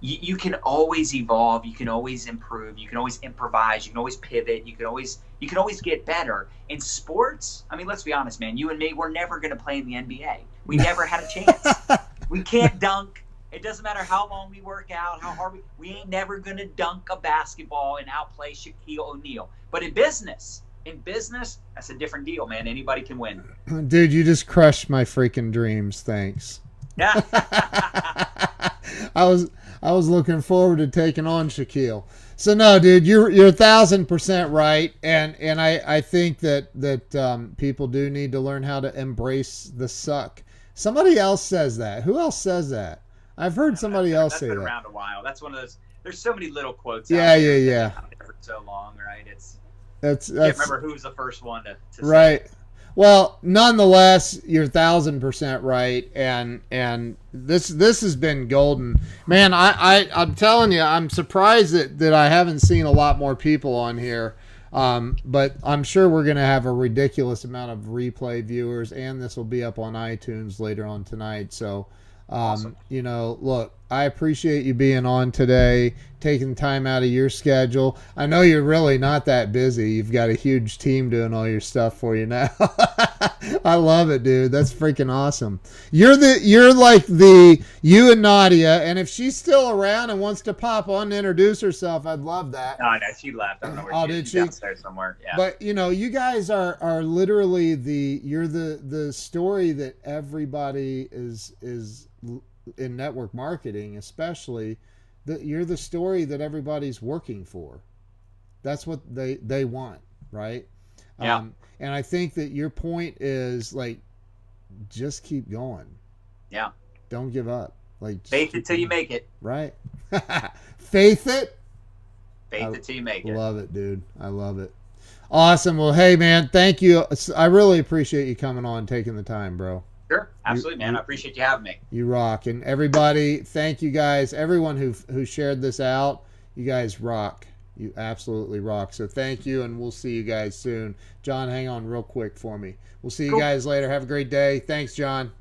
you, you can always evolve you can always improve you can always improvise you can always pivot you can always you can always get better. In sports i mean let's be honest man you and me we're never going to play in the nba we never had a chance. We can't dunk it doesn't matter how long we work out how hard we we ain't never going to dunk a basketball and outplay shaquille o'neal but in business in business that's a different deal man anybody can win Dude, you just crushed my freaking dreams. Thanks. yeah I was I was looking forward to taking on Shaquille. So no, dude, you're you're a thousand percent right, and and I I think that that um, people do need to learn how to embrace the suck. Somebody else says that. Who else says that? I've heard somebody That's- else that's say been that. around a while that's one of those there's so many little quotes Yeah, yeah, yeah. have been out there for so long right it's That's I can't that's remember who's the first one to, to say right. Well, nonetheless, you're thousand percent right, and and this this has been golden, man. I, I I'm telling you, I'm surprised that that I haven't seen a lot more people on here, um, but I'm sure we're gonna have a ridiculous amount of replay viewers, and this will be up on iTunes later on tonight. So, um, Awesome. you know, look, I appreciate you being on today, taking time out of your schedule. I know you're really not that busy. You've got a huge team doing all your stuff for you now. I love it, dude. That's freaking awesome. You're the you're like the you and Nadia, and if she's still around and wants to pop on and introduce herself, I'd love that. Oh, no, she left. I don't know where Oh, she did She's she? downstairs somewhere. Yeah. But you know, you guys are are literally the you're the the story that everybody is is in network marketing, especially that you're the story that everybody's working for. That's what they they want, right? Yeah. Um, and I think that your point is like, just keep going. Yeah. Don't give up. Like Faith it till you make it. right. Faith it. Faith I it till you make it. Love it, dude. I love it. Awesome. Well, hey, man, thank you. I really appreciate you coming on, taking the time, bro. Sure. Absolutely, man. I appreciate you having me. You rock. And everybody, thank you guys. Everyone who who shared this out, you guys rock. You absolutely rock. So thank you, and we'll see you guys soon. John, hang on real quick for me. We'll see you Cool. guys later. Have a great day. Thanks, John.